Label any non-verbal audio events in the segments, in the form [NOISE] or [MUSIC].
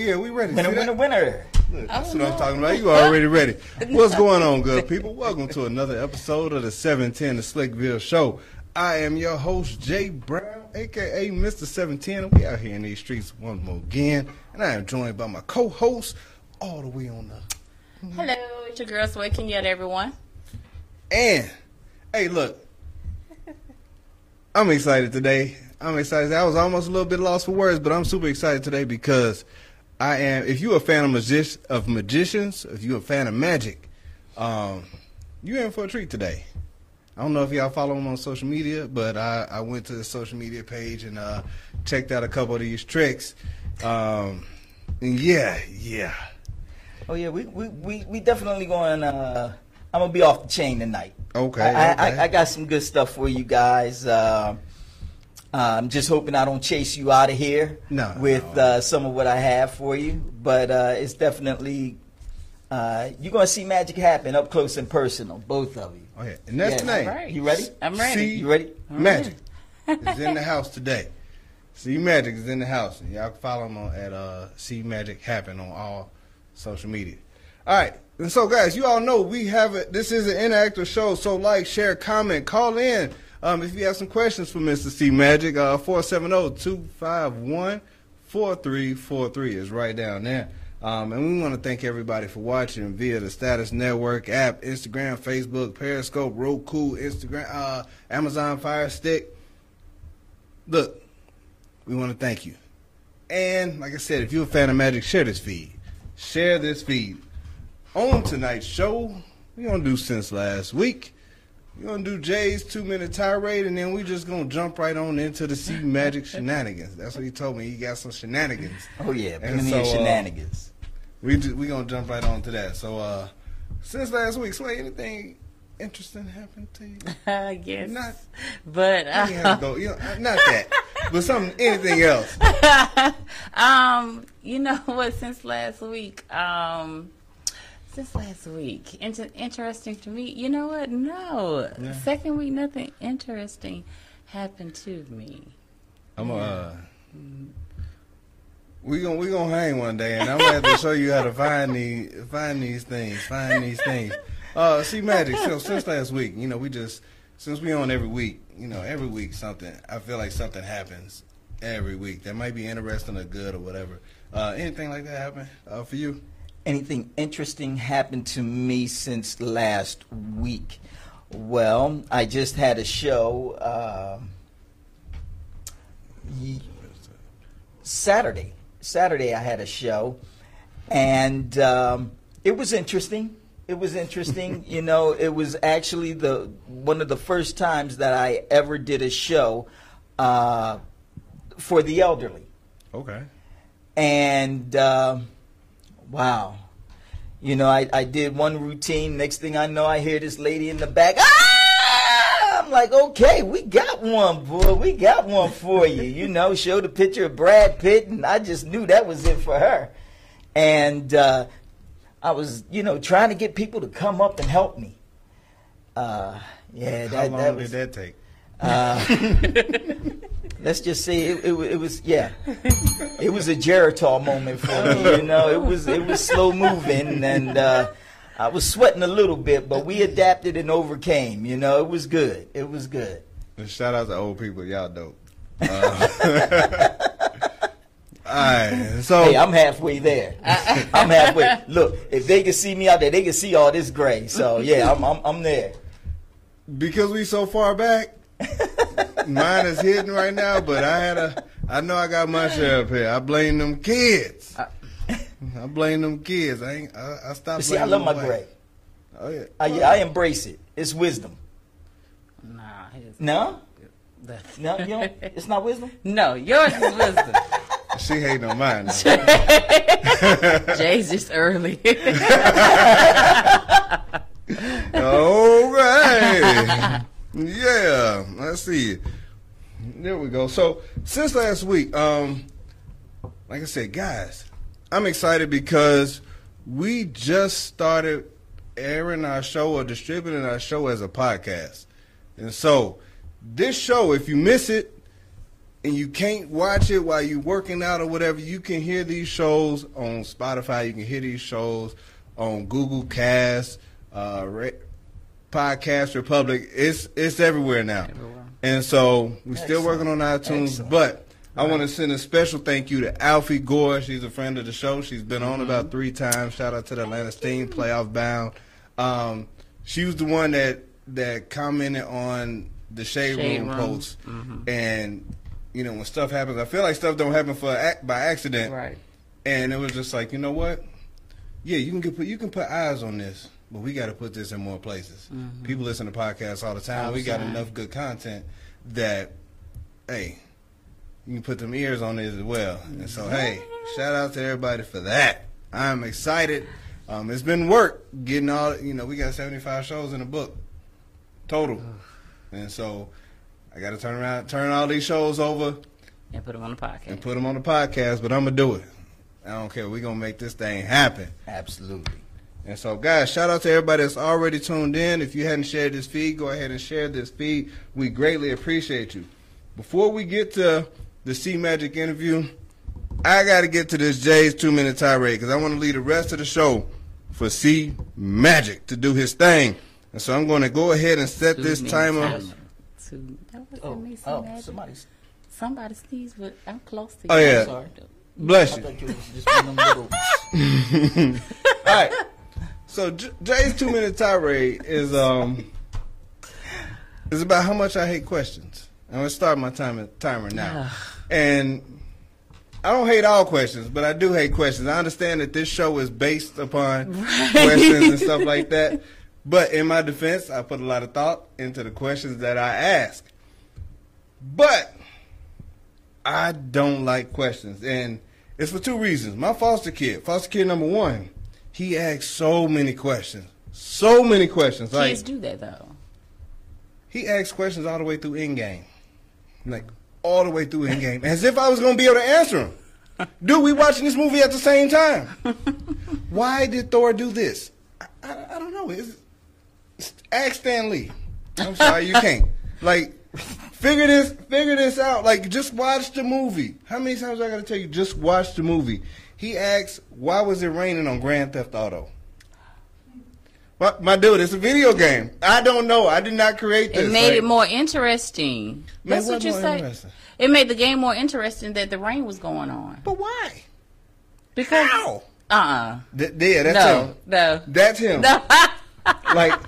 yeah, we ready. Winner, See winner, that? winner. Look, That's what I'm talking about. You already ready. [LAUGHS] What's going on, good people? Welcome to another episode of the 710 to Slickville Show. I am your host, Jay Brown, aka Mr. 710, and we out here in these streets once more again. And I am joined by my co-host, all the way on the Hello, it's your girl Sway Kenyatta, everyone. And hey, look, I'm excited today. I'm excited. I was almost a little bit lost for words, but I'm super excited today because I am. If you're a fan of magic of magicians, if you're a fan of magic, um, you're in for a treat today. I don't know if y'all follow him on social media, but I, I went to the social media page and uh, checked out a couple of these tricks. Um, and yeah, yeah. Oh yeah, we we we, we definitely going. Uh, I'm gonna be off the chain tonight. Okay, I, okay. I, I got some good stuff for you guys. Uh, I'm just hoping I don't chase you out of here No, with no. Uh, some of what I have for you, but uh, it's definitely uh, you're gonna see magic happen up close and personal, both of you. Oh yeah, and that's Yeah. the name. All right. You ready? I'm ready. See? You ready? Magic is in the house today. See Magic is in the house. And y'all can follow him on, at uh, See Magic Happen on all social media. All right. And so, guys, you all know we have it. This is an interactive show. So, like, share, comment, call in. Um, if you have some questions for Mr. C Magic, uh, 470-251-4343 is right down there. Um, and we want to thank everybody for watching via the Status Network app, Instagram, Facebook, Periscope, Roku, Instagram, uh, Amazon Fire Stick. Look, we want to thank you. And like I said, if you're a fan of Magic, share this feed. Share this feed. On tonight's show, going to do since last week. We're going to do Jay's two minute tirade, and then we just going to jump right on into the C Magic [LAUGHS] shenanigans. That's what he told me. He got some shenanigans. Oh yeah, And plenty so, of uh, shenanigans. We ju- we gonna jump right on to that. So uh since last week, Sway, anything interesting happened to you? [LAUGHS] I guess. Not- but You have uh, to go, you know, not that, but something, anything else. [LAUGHS] um, you know what? Since last week, um, since last week, inter- interesting to me. You know what? No, Yeah. second week, nothing interesting happened to me. I'm uh, we gonna we gonna hang one day, and I'm gonna have to show you how to find these find these things, find these things. Uh, see, magic. So since last week, you know, we just since we on every week, you know, every week something. I feel like something happens every week that might be interesting or good or whatever. Uh, anything like that happen uh, for you? Anything interesting happened to me since last week? Well, I just had a show uh, Saturday. Saturday, I had a show, and um, it was interesting. It was interesting. [LAUGHS] you know, it was actually the one of the first times that I ever did a show uh, for the elderly Okay. and um wow. You know I, I did one routine. Next thing i know i hear this lady in the back. Ah! i'm like okay we got one boy. We got one for you. You know showed a picture of brad pitt and i just knew that was it for her. And uh, i was you know trying to get people to come up and help me. Uh, yeah How that, long that was did that take? uh, [LAUGHS] [LAUGHS] let's just say it, it, it was yeah, it was a Geritol moment for me. You know, it was it was slow moving and uh, I was sweating a little bit, but we adapted and overcame. You know, it was good. It was good. And shout out to old people, y'all dope. Uh, [LAUGHS] all right, so Hey, I'm halfway there. I'm halfway. Look, if they can see me out there, they can see all this gray. So yeah, I'm I'm, I'm there. because we so far back, mine is hidden right now. But I had a, I know I got my share up here. I blame them kids. I blame them kids. I ain't. I, I stopped. See, I love my nobody. gray. Oh yeah. I, I embrace it. It's wisdom. Nah, his, No, that's- no, you don't, [LAUGHS] it's not wisdom. no, yours is wisdom. [LAUGHS] She hating on mine. Now. [LAUGHS] Jay's just early. All right. Yeah. Let's see. There we go. So since last week, um, like I said, guys, I'm excited because we just started airing our show or distributing our show as a podcast. And so this show, if you miss it, and you can't watch it while you're working out or whatever, you can hear these shows on Spotify. You can hear these shows on Google Cast, uh, Podcast Republic. It's it's everywhere now. Everywhere. And so we're still working on iTunes, Excellent. but I want to send a special thank you to Alfie Gore. She's a friend of the show. She's been on about three times. Shout out to the Atlanta Steam playoff bound. Um, she was the one that that commented on the shade, Shade room, Room. post, and you know when stuff happens, I feel like stuff don't happen for by accident. Right. And it was just like, you know what? Yeah, you can get put you can put eyes on this, but we got to put this in more places. People listen to podcasts all the time. All we got enough good content that, hey, you can put them ears on it as well. And so, hey, shout out to everybody for that. I'm excited. Um, it's been work getting all. You know, we got 75 shows in the book total, and so I got to turn around, turn all these shows over And put them on the podcast. and put them on the podcast, but I'm gonna do it. I don't care. We're gonna make this thing happen. Absolutely. And so, guys, shout out to everybody that's already tuned in. If you hadn't shared this feed, go ahead and share this feed. We greatly appreciate you. Before we get to the C Magic interview, I got to get to this Jay's two minute tirade because I want to leave the rest of the show for C Magic to do his thing. And so I'm going to go ahead and set Two this timer. timer. Two. That wasn't Oh, me, oh, Magic. somebody's. Somebody sneezed, but I'm close to oh, you. Oh, yeah. I'm sorry. Bless you. thought you was just one of them little. [LAUGHS] [LAUGHS] All right. So J- Jay's two minute tirade is um is about how much I hate questions. I'm gonna start my timer timer now, and I don't hate all questions, but I do hate questions. I understand that this show is based upon [LAUGHS] questions and stuff like that. But in my defense, I put a lot of thought into the questions that I ask. But I don't like questions, and it's for two reasons. My foster kid, foster kid number one, he asks so many questions, so many questions. Like Kids do that though. he asks questions all the way through in game, like all the way through in game, as if I was gonna be able to answer them. Dude, we watching this movie at the same time. [LAUGHS] Why did Thor do this? I, I, I don't know. It's, it's, ask Stan Lee. I'm sorry, you can't. [LAUGHS] Like, figure this, figure this out. Like, just watch the movie. How many times I gotta tell you? Just watch the movie. He asks, "Why was it raining on Grand Theft Auto?" My, my dude, it's a video game. I don't know. I did not create this. It made Like, it more interesting. That's what you say. It made the game more interesting that the rain was going on. But why? Because How? uh uh Th- yeah, that's no him. no That's him. no. [LAUGHS] like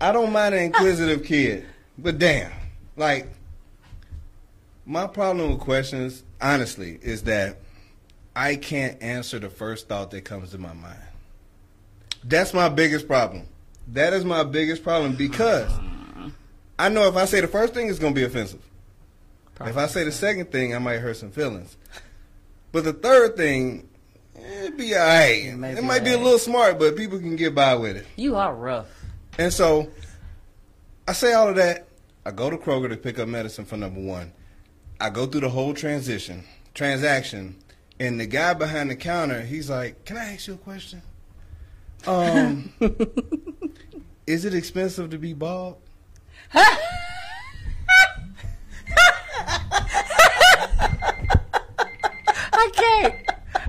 I don't mind an inquisitive kid, but damn, like my problem with questions, honestly, is that I can't answer the first thought that comes to my mind. That's my biggest problem. That is my biggest problem because I know if I say the first thing, it's going to be offensive. If I say the second thing, I might hurt some feelings. But the third thing, it'd be all right. It, may be might be a little smart, but people can get by with it. you are rough. And so I say all of that. I go to Kroger to pick up medicine for number one. I go through the whole transition, transaction, and the guy behind the counter, he's like, "Can I ask you a question? Um, [LAUGHS] is it expensive to be bald?" I can't.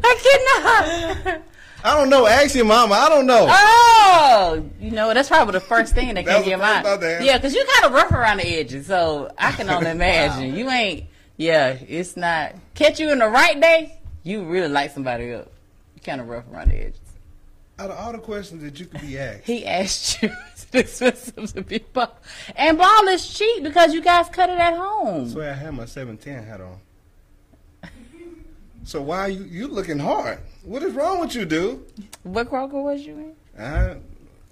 I cannot. I don't know. Ask your mama. I don't know. Oh, you know that's probably the first thing that came to your mind. Yeah, because you kind of rough around the edges, so I can only [LAUGHS] imagine you ain't. Yeah, it's not catch you in the right day. You really light somebody up. You kind of rough around the edges. Out of all the questions that you could be asked, He asked you [LAUGHS] expensive to be bald, and ball is cheap because you guys cut it at home. why I had my seven ten hat on. So why are you you looking hard? What is wrong with you, dude? What Kroger was you in? I,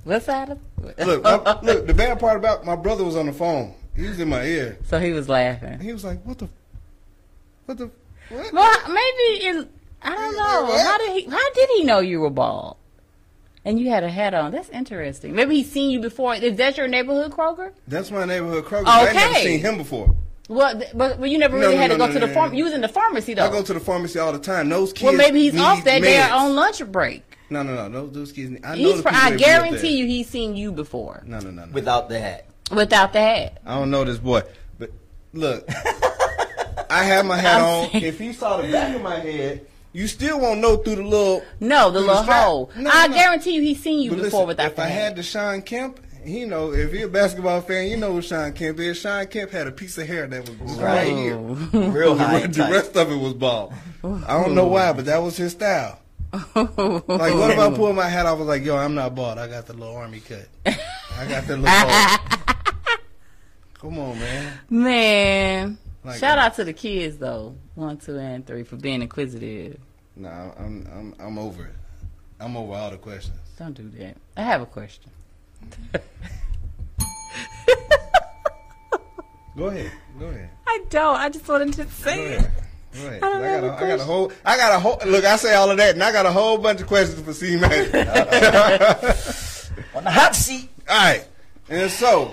What side of? [LAUGHS] Look, my, look. The bad part about my brother was on the phone. He was in my ear. so he was laughing. He was like, "What the? What the? What?" Well, maybe it, I don't know. What? How did he? How did he know you were bald? And you had a hat on. That's interesting. Maybe he's seen you before. Is that your neighborhood Kroger? That's my neighborhood Kroger. I ain't never Okay. seen him before. Well, but, but you never really no, had to no, go no, to the farm. no. You was in the pharmacy though. I go to the pharmacy all the time. Those kids. well, maybe he's need off that day meds. on lunch break. No, no, no. Those, those kids. Need, I know He's. the Pro- I that be up there. guarantee you, he's seen you before No, no, no, no. Without the hat. without the hat. I don't know this boy, but look, [LAUGHS] I have my hat on. If he saw the back of my head, you still won't know through the little. No, the little strap. hole. No, I no. guarantee you, he's seen you But before listen, without if the I had the Shawn Kemp, he know if he a basketball fan, you know what Shawn Kemp is. Shawn Kemp had a piece of hair that was right, here. Real The, [LAUGHS] high and the rest of it was bald. I don't know why, but that was his style. Like, what if I pulled my hat off? I was like, yo, I'm not bald. I got the little army cut. I got the little [LAUGHS] bald. Come on, man. Man, Like- shout uh, out to the kids though, one, two, and three for being inquisitive. Nah, I'm I'm I'm over it. I'm over all the questions. Don't do that. I have a question. [LAUGHS] Go ahead. Go ahead. I don't. I just wanted to Go say it. ahead. I I, got a a, I got a whole. I got a whole. Look, I say all of that, and I got a whole bunch of questions for C Magic. [LAUGHS] [LAUGHS] On the hot seat. All right, and so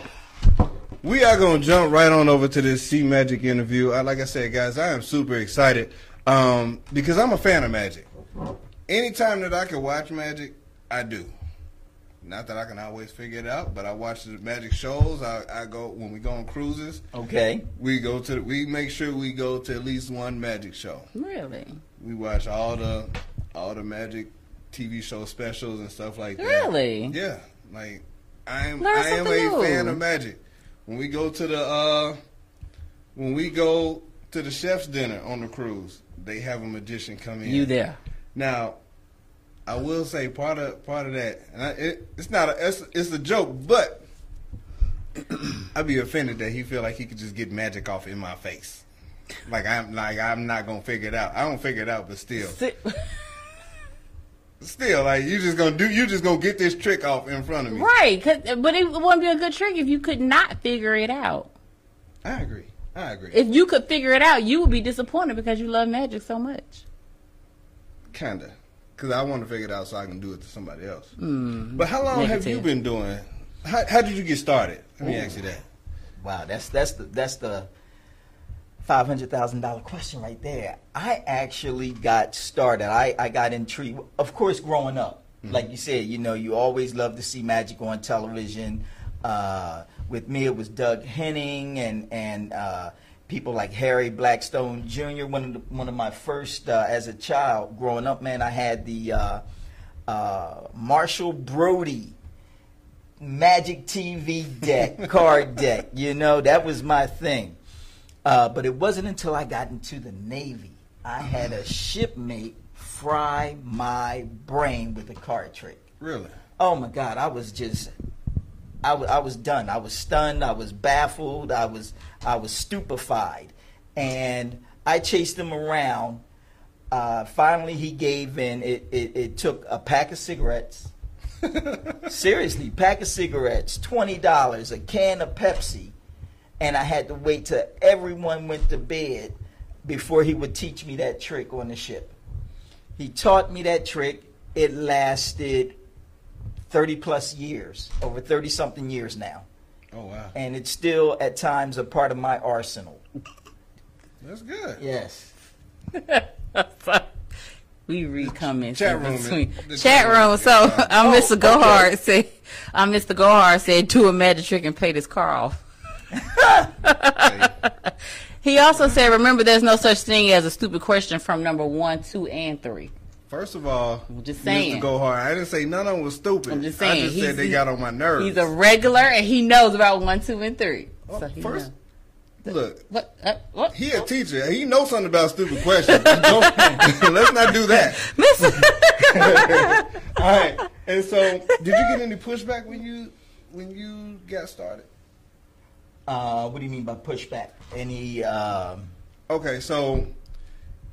we are gonna jump right on over to this C Magic interview. Uh, like I said, guys, I am super excited um, because I'm a fan of Magic. Anytime that I can watch Magic, I do. Not that I can always figure it out, but I watch the Magic shows. I, I go when we go on cruises. Okay. We go to. the, We make sure we go to at least one Magic show. Really? We watch all the all the Magic TV show specials and stuff like that. Really? Yeah. Like I am I am a new. fan of Magic. When we go to the uh when we go to the chef's dinner on the cruise, they have a magician come in. You there? Now, I will say part of part of that, and I, it, it's not a it's, it's a joke, but [CLEARS THROAT] I'd be offended that he feel like he could just get magic off in my face. Like I'm like I'm not gonna figure it out. I don't figure it out, but still, [LAUGHS] still like you just gonna do you just gonna get this trick off in front of me. right? 'cause- but it wouldn't be a good trick if you could not figure it out. I agree. I agree. If you could figure it out, you would be disappointed because you love magic so much. Kinda, because I want to figure it out so I can do it to somebody else. Mm. But how long have you been doing? How, how did you get started? Let me ask you that. Wow, that's that's the that's the five hundred thousand dollar question right there. I actually got started. I I got intrigued. Of course, growing up, like you said, you know, you always love to see magic on television. Uh, with me, it was Doug Henning and and uh, people like Harry Blackstone Jr. One of the, one of my first uh, as a child growing up, man. I had the uh, uh, Marshall Brodien Magic TV deck, [LAUGHS] card deck. You know, that was my thing. Uh, but it wasn't until I got into the Navy. I had a shipmate fry my brain with a card trick. Really? Oh my God, I was just, I was, I was done. I was stunned. I was baffled. I was, I was stupefied, and I chased him around. Uh, finally, he gave in. It, it, it took a pack of cigarettes. [LAUGHS] Seriously, pack of cigarettes, twenty dollars, a can of Pepsi, and I had to wait till everyone went to bed before he would teach me that trick on the ship. He taught me that trick. It lasted 30 plus years, over 30 something years now. Oh wow, And it's still at times a part of my arsenal. that's good. Yes. [LAUGHS] we read comments Chat room, between. Chat chat room. room, So yeah. I'm Oh, Mr. Gohard said, I'm Mr. Gohard said, do a magic trick and pay this car off. [LAUGHS] He also said, remember, there's no such thing as a stupid question from number one, two, and three. First of all, I'm just saying. Go hard. I didn't say none of them was stupid. I'm just I saying, just he's- said they got on my nerves. He's a regular and he knows about one, two, and three. Oh, so first, knows. look, What? Uh, what? he a teacher. He knows something about stupid questions. Don't, [LAUGHS] let's not do that. [LAUGHS] Miss- All right. And so, did you get any pushback when you when you got started? Uh, what do you mean by pushback? Any? Um, Okay, so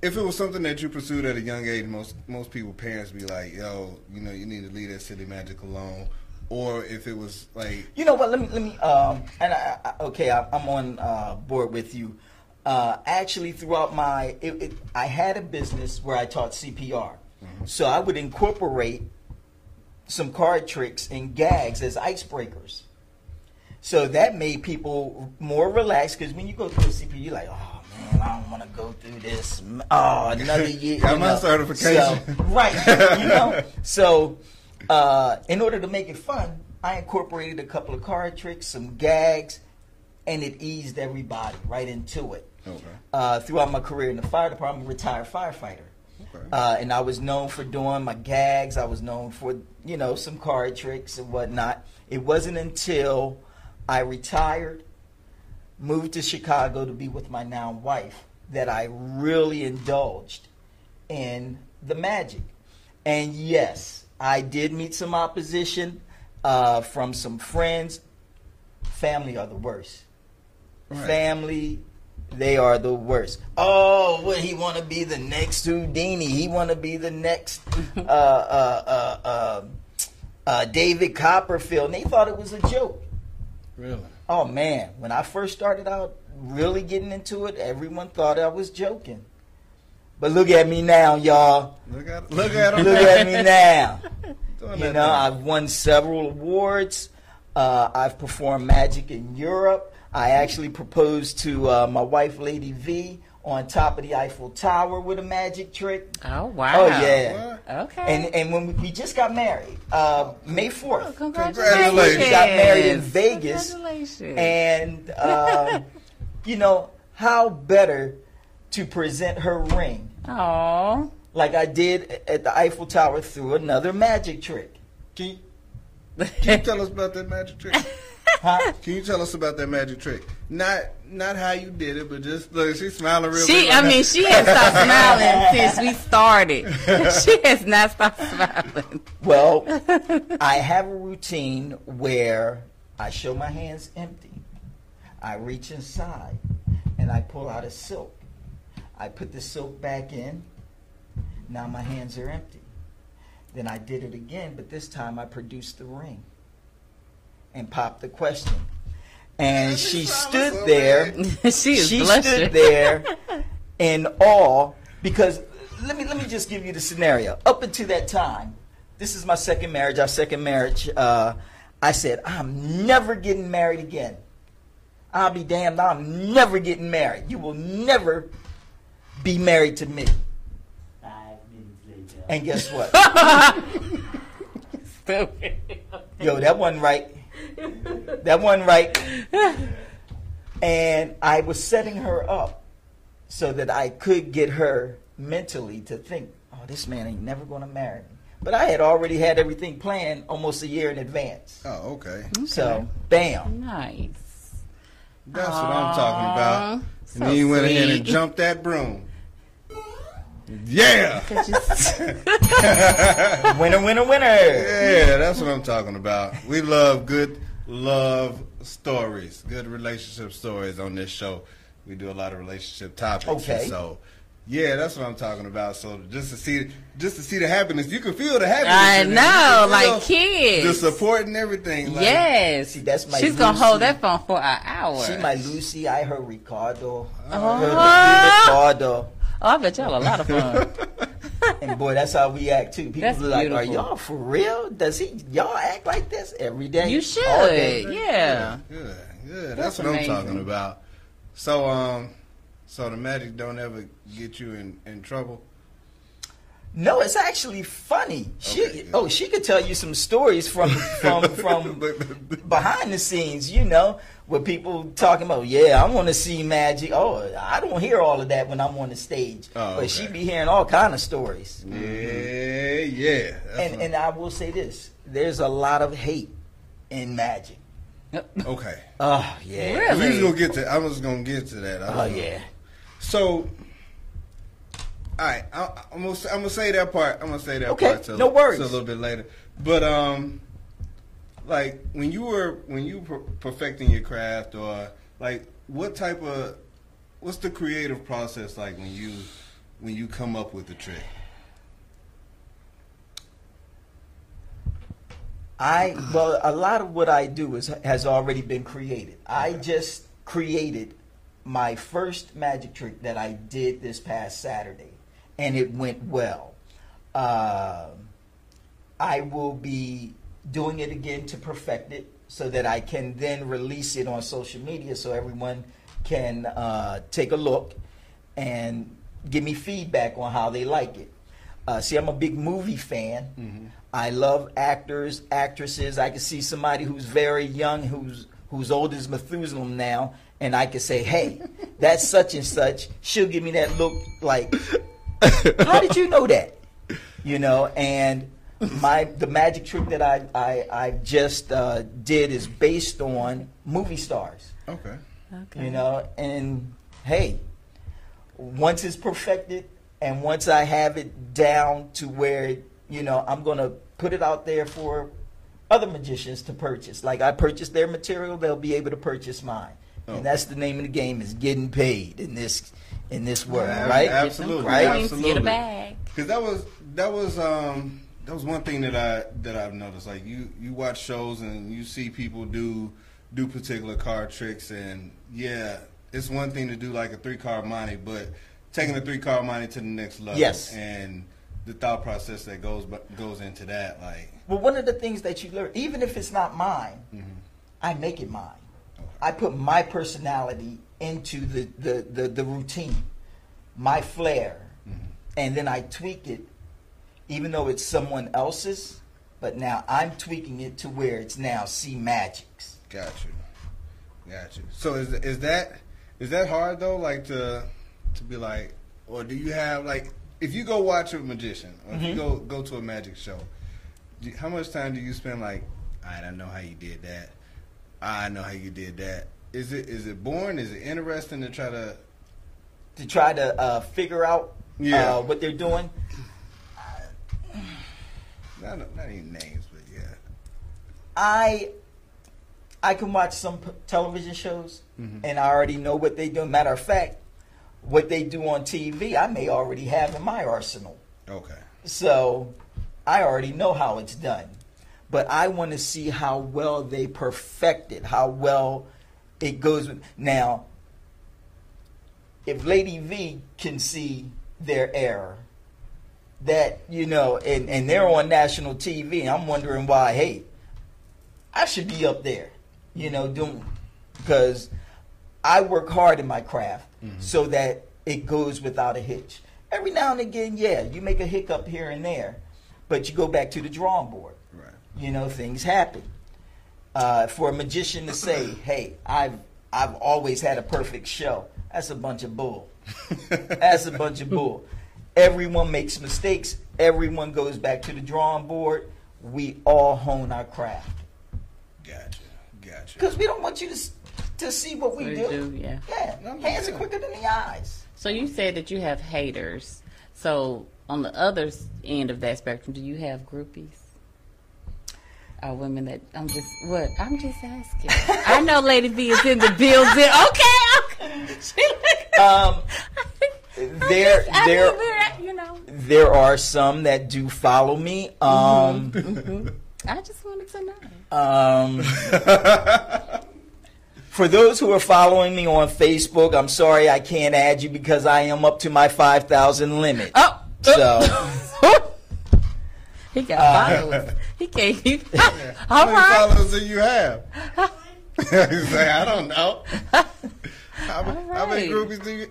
if it was something that you pursued at a young age, most most people parents be like, "Yo, you know, you need to leave that city magic alone." Or if it was like, You know what? Let me let me. Um, and I, I, okay, I, I'm on uh, board with you. Uh, actually, throughout my, it, it, I had a business where I taught CPR, so I would incorporate some card tricks and gags as icebreakers. So that made people more relaxed because when you go through a CPR, you're like, oh man, I don't want to go through this. Oh, another [LAUGHS] year. Got my know. certification. So, right. You know. So, uh, in order to make it fun, I incorporated a couple of card tricks, some gags, and it eased everybody right into it. Okay. Uh, throughout my career in the fire department, I'm a retired firefighter. Okay. Uh, and I was known for doing my gags. I was known for, you know, some card tricks and whatnot. It wasn't until I retired, moved to Chicago to be with my now wife, that I really indulged in the magic. And yes, I did meet some opposition uh, from some friends. Family are the worst. Right. Family, they are the worst. Oh, what he want to be the next Houdini? He want to be the next [LAUGHS] uh, uh, uh, uh, uh, David Copperfield. And they thought it was a joke. Really? Oh man, when I first started out really getting into it, everyone thought I was joking. But look at me now, y'all. Look at look at. [LAUGHS] Look at me now. [LAUGHS] You know, thing. I've won several awards. Uh, I've performed magic in Europe. I actually proposed to uh, my wife, Lady V, on top of the Eiffel Tower with a magic trick. Oh wow. Oh yeah. What? Okay. And and when we, we just got married, uh, May Oh, fourth, congratulations. Congratulations. We got married in Vegas. Congratulations. and uh, [LAUGHS] you know how better to present her ring Aw. like I did at the Eiffel Tower through another magic trick. Can you, can you [LAUGHS] tell us about that magic trick? [LAUGHS] Huh? [LAUGHS] Can you tell us about that magic trick? Not not how you did it, but just look. She's smiling real. She, big I right mean, she has stopped [LAUGHS] smiling since we started. [LAUGHS] she has not stopped smiling. Well, I have a routine where I show my hands empty. I reach inside and I pull out a silk. I put the silk back in. Now my hands are empty. Then I did it again, but this time I produced the ring and popped the question. And she stood there. [LAUGHS] she is she stood [LAUGHS] there [LAUGHS] in awe because let me let me just give you the scenario. Up until that time, this is my second marriage. Our second marriage. Uh, I said I'm never getting married again. I'll be damned. I'm never getting married. You will never be married to me. Five minutes later. And guess what? Stupid. Yo, that wasn't right. That wasn't right. And I was setting her up so that I could get her mentally to think, oh, this man ain't never going to marry me. But I had already had everything planned almost a year in advance. Oh, okay. So, bam. Nice. That's what I'm talking about. And so then you went ahead and jumped that broom. Yeah. Could you s- Winner, winner, winner. Yeah, that's what I'm talking about. We love good love stories, good relationship stories on this show. We do a lot of relationship topics. Okay. So, yeah, that's what I'm talking about. So just to see, just to see the happiness, you can feel the happiness. I in there. Know, can like kids. the support and everything. Like, yes. See, that's my She's gonna hold that phone for an hour. See my Lucy, I heard Ricardo. Oh. Her Ricardo. Oh, I bet y'all a lot of fun. [LAUGHS] And boy, that's how we act too. People That's are like, "Are y'all for real? Does he? Y'all act like this every day? you All day?" should, yeah. Good, good. That's That's, what amazing. I'm talking about. So, um, so the magic don't ever get you in in trouble. No, it's actually funny. She, Okay, oh, she could tell you some stories from from [LAUGHS] from behind the scenes. You know, where people talking about, yeah, I want to see magic. Oh, I don't hear all of that when I'm on the stage, Oh, but she okay. be hearing all kind of stories. Yeah, yeah. That's And and I will say this: there's a lot of hate in magic. okay. Oh yeah. Really? We was gonna get to. I was gonna get to that. Oh know. yeah. So, all right, I, I'm gonna I'm gonna say that part. I'm gonna say that Okay, part. till- no worries. till a little bit later, but um, like when you were when you were perfecting your craft, or like what type of what's the creative process like when you when you come up with the trick? I well, a lot of what I do is has already been created. I just created my first magic trick that I did this past Saturday, and it went well. Um I will be doing it again to perfect it, so that I can then release it on social media, so everyone can uh, take a look and give me feedback on how they like it. Uh, see, I'm a big movie fan. I love actors, actresses. I can see somebody who's very young, who's who's old as Methuselah now, and I can say, "Hey, [LAUGHS] that's such and such." She'll give me that look like, [LAUGHS] "How did you know that?" You know, and my the magic trick that I I, I just uh, did is based on movie stars. Okay. Okay. You know, and hey, once it's perfected and once I have it down to where, you know, I'm going to put it out there for other magicians to purchase. Like I purchase their material, they'll be able to purchase mine. Okay. And that's the name of the game is getting paid in this in this world, Ab- right? Absolutely. Right? Coins, Get a Absolutely. bag. Because that was that was um that was one thing that I that I've noticed. Like you you watch shows and you see people do do particular card tricks, and yeah, it's one thing to do like a three card monte, but taking a three card monte to the next level. Yes. And the thought process that goes goes into that, like Well, one of the things that you learn, even if it's not mine, Mm-hmm. I make it mine. I put my personality into the, the, the, the routine, my flair, Mm-hmm. and then I tweak it, even though it's someone else's. But now I'm tweaking it to where it's now C Magic's. got you, got you. So is is that is that hard though? Like to to be like, or do you have like if you go watch a magician or if you Mhm. go go to a magic show, do, how much time do you spend like? I don't know how you did that. I know how you did that. Is it is it boring? Is it interesting to try to? To try to uh, figure out Yeah. uh, what they're doing. Not not even names, but yeah. I I can watch some p- television shows Mhm. and I already know what they do. Matter of fact, what they do on TV, I may already have in my arsenal. Okay. So I already know how it's done. But I want to see how well they perfect it, how well it goes with. Now, if Lady V can see their error, that, you know, and, and they're on national TV, I'm wondering why, hey, I should be up there, you know, doing, because I work hard in my craft so that it goes without a hitch. Every now and again, yeah, you make a hiccup here and there, but you go back to the drawing board. Right. You know, things happen. Uh, for a magician to say, [CLEARS THROAT] "Hey, I've I've always had a perfect show," that's a bunch of bull. [LAUGHS] That's a bunch of bull. Everyone makes mistakes. Everyone goes back to the drawing board. We all hone our craft Gotcha. Gotcha. because we don't want you to to see what we We do. do, yeah. Yeah, No, hands are quicker than the eyes. So you said that you have haters. So on the other end of that spectrum, do you have groupies? Are women that I'm just what? I'm just asking. [LAUGHS] I know Lady V is in the building. Okay, okay. [LAUGHS] Um, [LAUGHS] I'm there- there- mean, we're- you know. There are some that do follow me. Um, I just wanted to know. Um, for those who are following me on Facebook, I'm sorry I can't add you because I am up to my 5,000 limit. Oh, So, [LAUGHS] he got Uh, followers. He can't. He, [LAUGHS] How many [LAUGHS] right. followers do you have? He's like, I don't know. How, many- All how many groupies do you?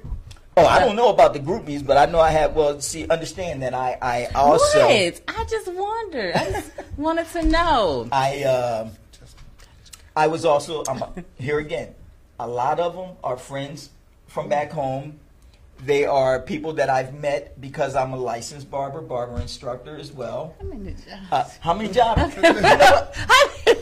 Oh, I don't know about the groupies, but I know I have. Well, see, understand that I, I also, what? I just wondered. I just [LAUGHS] wanted to know. I, uh, I was also. I'm here again. A lot of them are friends from back home. They are people that I've met because I'm a licensed barber, barber instructor as well. I mean, Uh, how many jobs? You know what?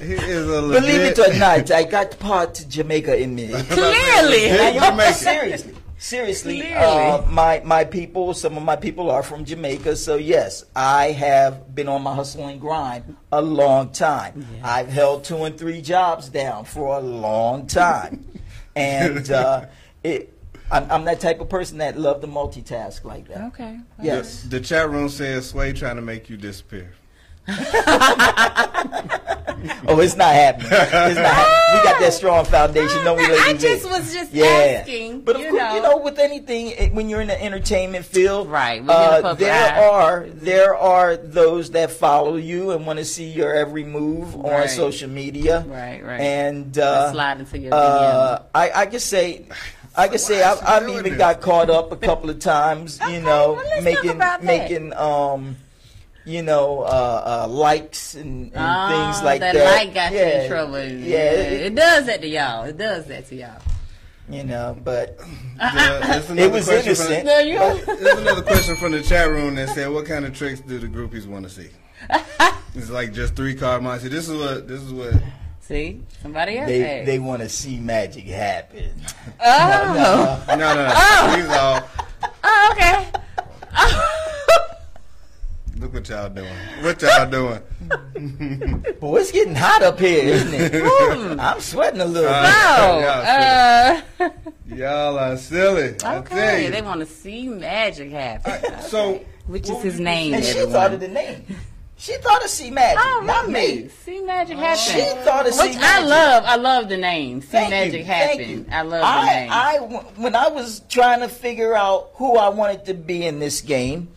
He is a legit. Believe it or not, I got part Jamaica in me. [LAUGHS] Clearly. I am- Jamaica. seriously, seriously. Uh, my my people, some of my people are from Jamaica, so yes, I have been on my hustle and grind a long time. Yeah. I've held two and three jobs down for a long time, [LAUGHS] and uh, it. I'm, I'm that type of person that love to multitask like that. Okay. Yes. The chat room says Sway trying to make you disappear. [LAUGHS] [LAUGHS] [LAUGHS] Oh, it's not happening. It's not happening. We got that strong foundation, don't we, Lady I just was just yeah. asking. But of you course, know. you know, with anything, when you're in the entertainment field, Right, we Uh, there eye. are there are those that follow you and want to see your every move on social media. Right, right. And uh, slide into your uh, I, I can say. I can say I've, I've even this? got caught up a couple of times, you know, well, making making um you know, uh, uh, likes and, and Ah, things like that. that. light got you in trouble. Yeah, Yeah, it- it, does that to y'all. It does that to y'all. you know, but [LAUGHS] Yeah, there's it another was question from- innocent. No, you. There's another question from the chat room that said, "What kind of tricks do the groupies want to see?" [LAUGHS] it's like just three card monster. This is what this is what See, somebody else. They asked. they want to see magic happen. oh. [LAUGHS] no no no. These all oh, okay. Look what y'all doing. What y'all doing? [LAUGHS] Boy, it's getting hot up here, isn't it? [LAUGHS] I'm sweating a little Uh, bit. Oh, uh, Y'all are silly. I tell okay. They want to see magic happen. So Which is his name, And she everyone. thought of the name. She thought of see magic, Oh, not me. See magic happen. She thought of see Which I magic. love. I love the name. See Thank magic you, happen. thank you. I love the name. I, when I was trying to figure out who I wanted to be in this game,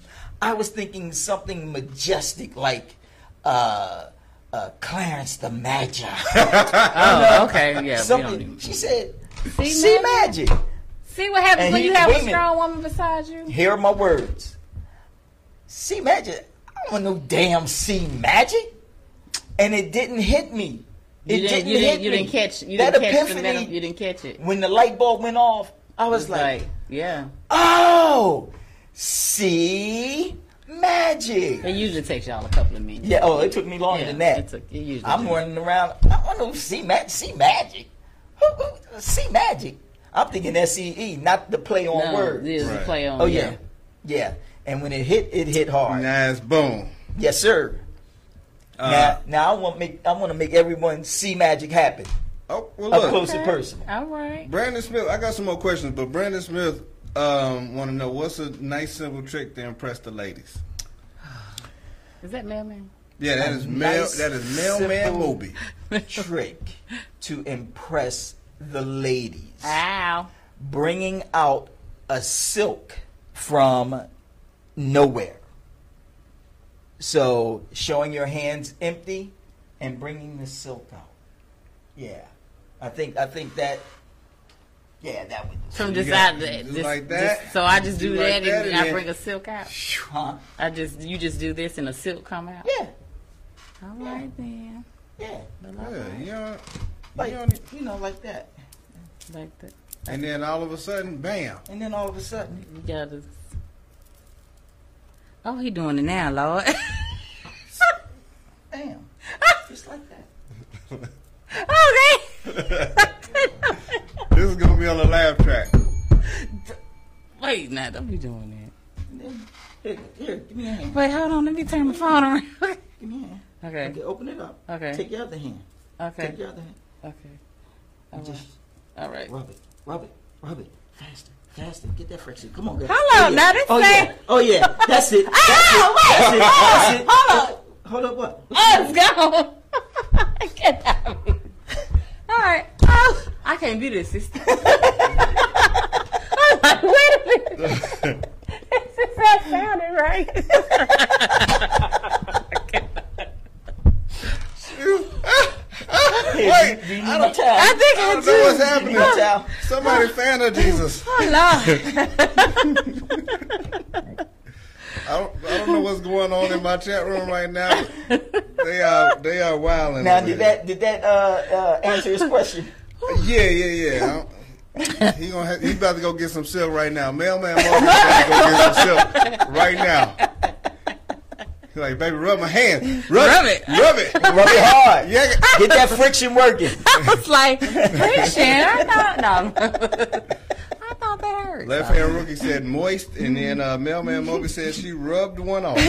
I was thinking something majestic like uh, uh, Clarence the Magi. [LAUGHS] oh, okay. Yeah. something. even- She said, See "See magic?" magic." See what happens And when he- you have a a minute. strong woman beside you. Here are my words. See magic. I don't want no damn see magic. And it didn't hit me. It You didn't. didn't You hit didn't. You didn't catch. You that didn't catch the epiphany. You didn't catch it. when the light bulb went off, I was It's like, yeah. "Oh, see magic." It usually takes y'all a couple of minutes. Yeah. Oh, it took me longer Yeah, than that. It took, it usually I'm does. running around. I want to see magic. See magic. Who, who, see magic. I'm thinking S E E, not the play on No, words. It is a Right. play on. Oh yeah. yeah, And when it hit, it hit hard. Nice boom. Yes, sir. Uh, now, now I want make I want to make everyone see magic happen oh well, up look, close and personal. All right. Brandon Smith. I got some more questions, but Brandon Smith um, want to know what's a nice simple trick to impress the ladies. Is that mailman? Yeah, that A is mail. nice, that is mailman simple- Moby. [LAUGHS] Trick to impress the ladies. Ow. bringing out a silk from nowhere. So showing your hands empty and bringing the silk out. Yeah, I think I think that. Yeah, that would. From You this got- out, just this, like that? this- so I just do You like that, that and, and I bring a silk out. Huh? [LAUGHS] I just you just do this and a silk come out. Yeah, All right then. yeah, Yeah, you know, like you know, you know, like that. Like that. and then all of a sudden, bam. And then all of a sudden, You gotta. Oh, he doing it now, Lord. bam, [LAUGHS] just like that. [LAUGHS] oh, okay. This is gonna be on the laugh track. Wait, now don't be doing And then, here, here, give me a hand. that. Wait, hold on. Let me turn my phone around. [LAUGHS] Give me a hand. okay. Okay, open it up. Okay. Take your other hand. Okay. Take your other hand. Okay. All And right. just All right. Rub it, rub it, rub it. Faster, faster. Get that friction. Come on, girl. Hold on, yeah. now this Oh thing- yeah. Oh yeah. That's it. [LAUGHS] That's Ah, it. wait, That's it. hold That's on, it. Hold up. What? Oh, it's gone. [LAUGHS] Get out of here. All right. Oh, [LAUGHS] I can't be the. [LAUGHS] I'm like, wait a minute. [LAUGHS] this is not sounding right. Wait, do I don't-? I think I I, don't know what's do. happening. You need my towel? Somebody fan of Jesus. Oh, Lord. I don't, I don't know what's going on in my chat room right now. They are they are wilding. Now, did that did that uh, uh, answer his question? Yeah, yeah, yeah. I don't- He gonna have, he about to go get some silk right now. Mailman Morgan about to go get some silk right now. He's like, baby, rub my hand. Rub, Rub it. it. Rub it. Rub it hard. Yeah. Get that friction working. I was like, Christian, I thought, no. I thought that hurt. Left hand rookie said moist, and then uh, Mailman Moby said she rubbed one off. [LAUGHS]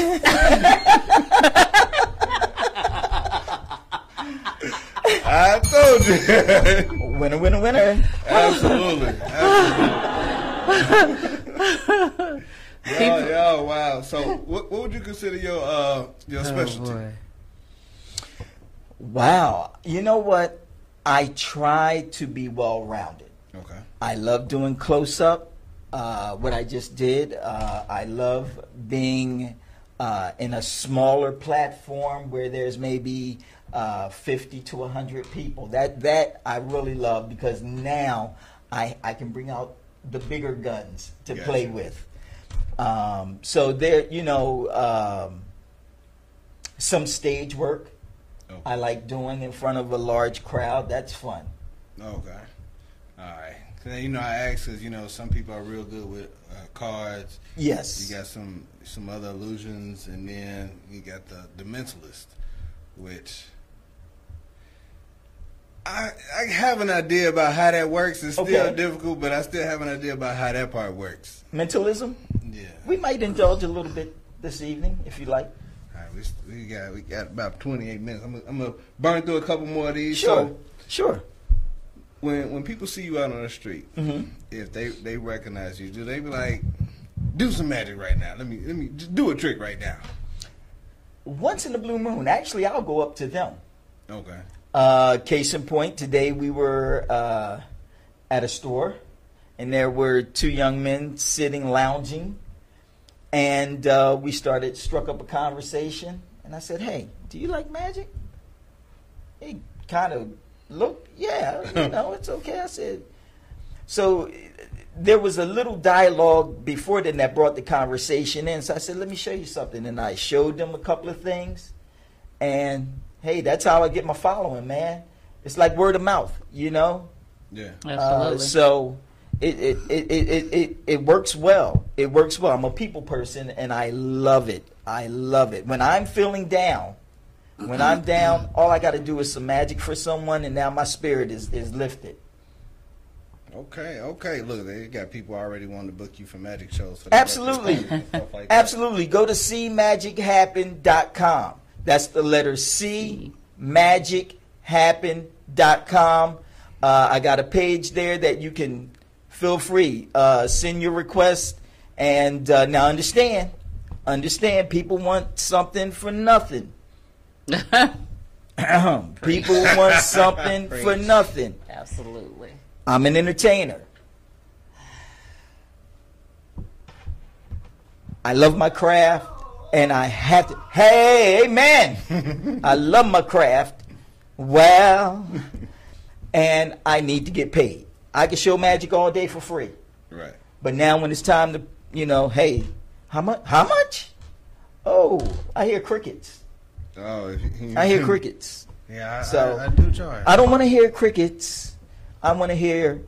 I told you. Winner, winner, winner. Absolutely. Absolutely. Yo, wow. So, what, what would you consider your uh your specialty? Wow. You know what? I try to be well rounded. okay. I love doing close up. Uh, what I just did. Uh, I love being uh, in a smaller platform where there's maybe uh, 50 to 100 people. That that I really love because now I I can bring out the bigger guns to Gotcha. play with. Um, so there, you know. Um, Some stage work Okay. I like doing in front of a large crowd. That's fun. Okay. All right. 'Cause, you know, I asked because you know some people are real good with uh, cards. Yes. You got some some other illusions, and then you got the the mentalist, which I I have an idea about how that works. It's still Okay. difficult, but I still have an idea about how that part works. Mentalism. Yeah. We might indulge a little bit this evening if you like. All right. We, we got we got about twenty eight minutes. I'm gonna, I'm gonna burn through a couple more of these. Sure. So Sure. When when people see you out on the street, hmm if they they recognize you, do they be like, do some magic right now? Let me let me just do a trick right now. Once in the blue moon, actually, I'll go up to them. Okay. Uh, case in point, today we were uh, at a store, and there were two young men sitting lounging, and uh, we started struck up a conversation, and I said, "Hey, do you like magic?" He kind of looked, "Yeah, you [LAUGHS] know, it's okay." I said, "So." There was a little dialogue before then that brought the conversation in. So I said, "Let me show you something," and I showed them a couple of things, and hey, that's how I get my following, man. It's like word of mouth, you know. Yeah. Absolutely. Uh, so it it, it, it, it it it works well. It works well. I'm a people person, and I love it. I love it. When I'm feeling down, when I'm down, all I got to do is some magic for someone, and now my spirit is is lifted. Okay. Okay. Look, they got people already wanting to book you for magic shows. For Absolutely. like. Absolutely. Go to cmagichappen.com. That's the letter C, magichappen.com. Uh, I got a page there that you can feel free, uh, send your request. And uh, now understand, understand, people want something for nothing. [LAUGHS] people want something [LAUGHS] for nothing. Absolutely. I'm an entertainer. I love my craft, and I have to. Hey, amen. [LAUGHS] I love my craft. Well, and I need to get paid. I can show magic all day for free, Right. but now when it's time to, you know, hey, how much? How much? Oh, I hear crickets. Oh, if you- I hear [LAUGHS] crickets. Yeah. I, So- I, I do charge. I don't want to hear crickets. I want to hear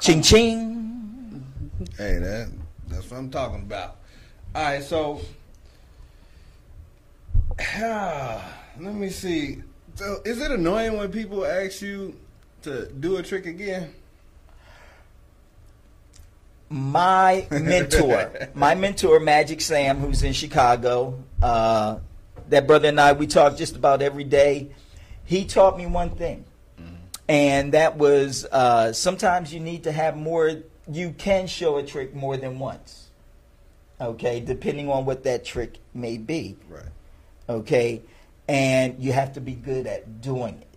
ching ching. Hey, that that's what I'm talking about. All right, so [SIGHS] let me see. So, is it annoying when people ask you to do a trick again? my mentor, my mentor, Magic Sam, who's in Chicago, uh, that brother and I, we talk just about every day. He taught me one thing, and that was uh, sometimes you need to have more. You can show a trick more than once. Okay, depending on what that trick may be. Right. Okay, and you have to be good at doing it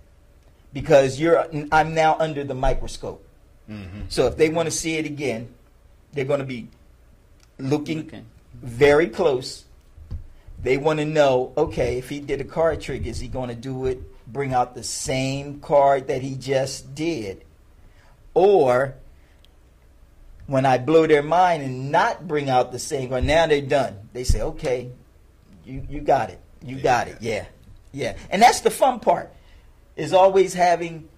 because you're. I'm now under the microscope. Mm-hmm. So if they want to see it again, they're going to be looking Looking. very close. They want to know, okay, if he did a card trick, is he going to do it, bring out the same card that he just did? Or when I blow their mind and not bring out the same card, now they're done. They say, okay, you, you got it. You Yeah, got it. Yeah. Yeah. And that's the fun part, is always having,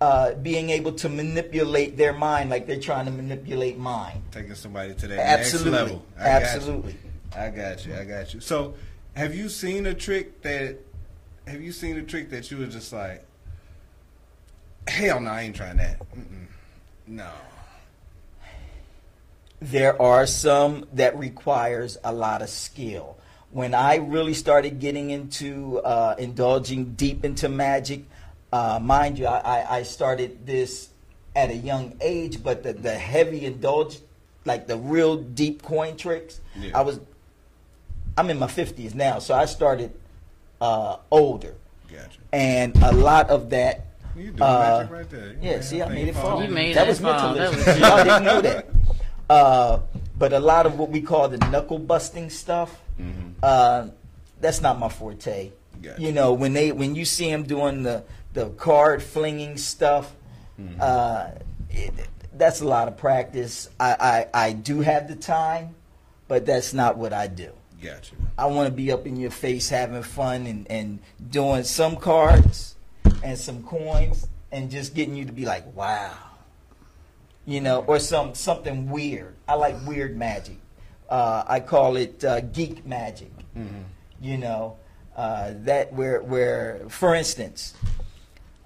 uh, being able to manipulate their mind like they're trying to manipulate mine. Taking somebody to that Absolutely. next level. I Absolutely. Got you. I got you. I got you. So, have you seen a trick that? Have you seen a trick that you were just like, hell no, I ain't trying that. Mm-mm. No. there are some that requires a lot of skill. When I really started getting into uh, indulging deep into magic, uh, mind you, I, I- started this at a young age, but the, the heavy indulge, like the real deep coin tricks, Yeah. I was, I'm in my 50s now, so I started uh, older. Gotcha. And a lot of that You doing Uh, magic right there. You yeah, see, I made it thing fall. You made that that was fall. mentalism. That was [LAUGHS] [LAUGHS] Y'all didn't know that. Uh, but a lot of what we call the knuckle busting stuff, Mhm. uh, that's not my forte. Gotcha. You know, when they when you see them doing the the card flinging stuff, Mhm. uh, it, that's a lot of practice. I, I I do have the time, but that's not what I do. Gotcha. I want to be up in your face having fun and, and doing some cards and some coins and just getting you to be like, wow. You know, or some something weird. I like weird magic. Uh, I call it uh, geek magic. You know, uh, that where where for instance,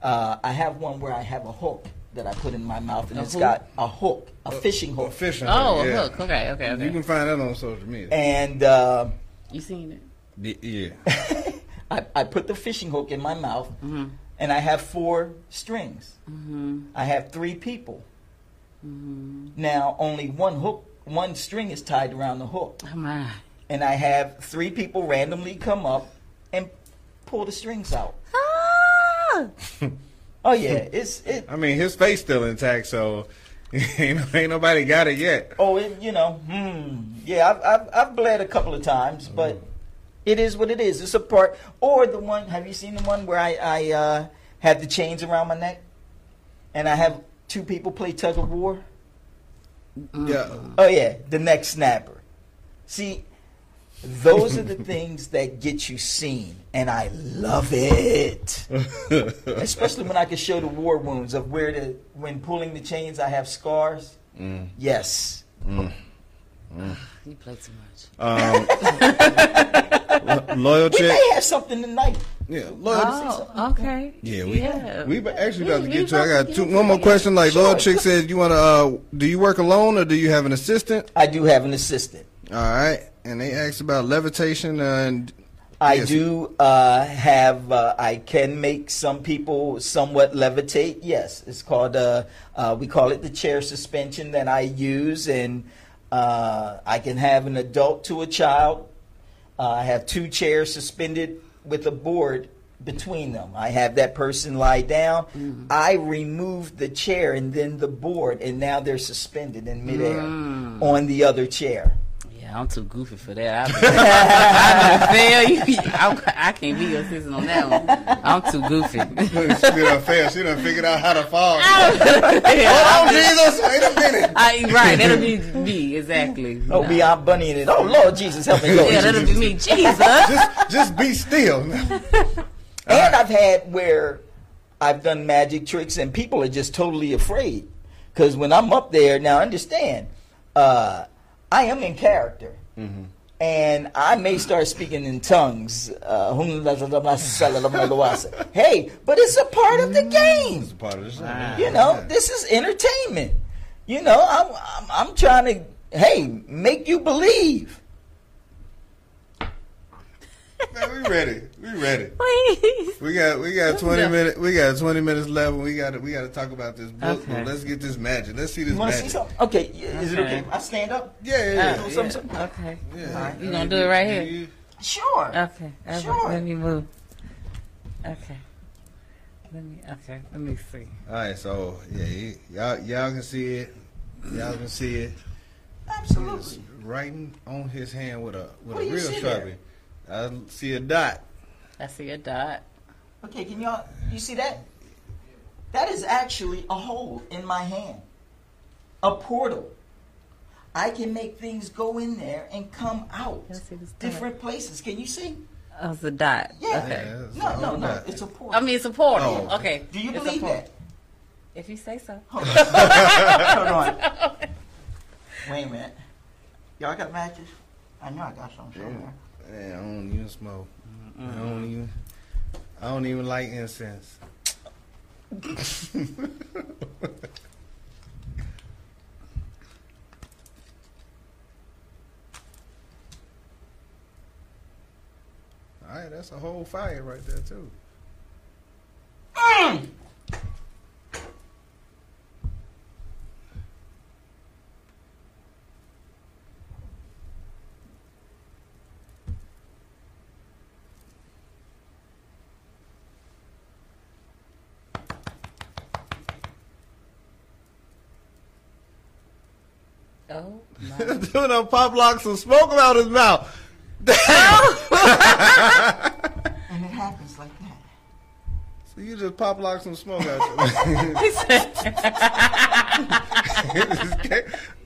uh, I have one where I have a hook that I put in my mouth and A it's hook? got a hook, a fishing Oh, hook, fishing. Oh, hook, a hook. Okay, okay, okay. You can find that on social media. and. Uh, You seen it? Y- yeah. [LAUGHS] I, I put the fishing hook in my mouth Mm-hmm. and I have four strings. Mm-hmm. I have three people. Mm-hmm. Now, only one hook, one string is tied around the hook. Oh my. And I have three people randomly come up and pull the strings out. Ah! [LAUGHS] Oh, yeah. It's, [LAUGHS] it, I mean, his face still intact, so [LAUGHS] ain't, ain't nobody got it yet. oh, it, you know, hmm. Yeah, I've, I've, I've bled a couple of times, but it is what it is. It's a part. Or the one, have you seen the one where I, I uh, have the chains around my neck and I have two people play tug of war? Yeah. Oh yeah, the neck snapper. See, those are the things that get you seen, and I love it. [LAUGHS] Especially when I can show the war wounds of where the when pulling the chains, I have scars. Mm. Yes. You play too much. Um, [LAUGHS] lo- loyal We may have something tonight. Yeah, loyalty. Oh, okay. Yeah, we Yeah. we ba- actually about to get to. I got two one more question. Like Sure. loyal chick said, you want to? Uh, do you work alone or do you have an assistant? I do have an assistant. All right, and they asked about levitation and I Yes. do uh, have. Uh, I can make some people somewhat levitate. Yes, it's called. Uh, uh, we call it the chair suspension that I use, and uh, I can have an adult to a child. Uh, I have two chairs suspended with a board between them. I have that person lie down. I remove the chair and then the board, and now they're suspended in midair Mm. on the other chair. Yeah, I'm too goofy for that. I [LAUGHS] fail you. I, I can't be your assistant on that one. I'm too goofy. [LAUGHS] she done failed. She done figured out how to fall. [LAUGHS] Yeah, oh Jesus! Wait a minute. I, right, that'll be me exactly. Oh, No. beyond bunny in it. Oh Lord Jesus, help me, Lord Yeah, that'll be me. Jesus. Just just be still. And I've had where I've done magic tricks and people are just totally afraid. Because when I'm up there, now understand, uh, I am in character. Mm-hmm. And I may start speaking in tongues. Uh, hey, but it's a part of the mm-hmm. game. It's a part of the show. Ah. Wow. You know, this is entertainment. You know, I'm, I'm, I'm trying to, hey, make you believe. Man, we ready. We ready. Please. We got we got twenty Yeah. minutes. We got twenty minutes left. and We got to we got to talk about this book. Okay. Let's get this magic. Let's see this You want to see magic. something? Okay, y- is it okay? Okay. I stand up? Yeah, yeah, Oh, yeah. some- yeah. some- Okay. yeah. Alright, you gonna do it right here? You- Sure. Okay. okay. Sure. Let me move. Okay. Let me. Okay. Let me see. All right, so yeah, you- y'all y'all can see it. Y'all can see it. He's Absolutely. writing on his hand with a with What a real see sharpie. I see a dot. I see a dot. Okay, can y'all you see that? That is actually a hole in my hand. A portal. I can make things go in there and come out. Let's see this dot. Different places. Can you see? Oh, it's a dot. Yeah. Okay. Yeah, it's No, no, no. dot. It's a portal. I mean, it's a portal. Oh. Okay. Do you It's believe portal. that? If you say so. Hold on. [LAUGHS] Hold on. [LAUGHS] Wait a minute. Y'all got matches? I know I got some somewhere. Man, I don't even smoke. I don't even. I don't even like incense. [LAUGHS] All right, that's a whole fire right there too. Oh my. [LAUGHS] Dude, done pop lock some smoke out his mouth. [LAUGHS] And it happens like that. So you just pop lock some smoke out your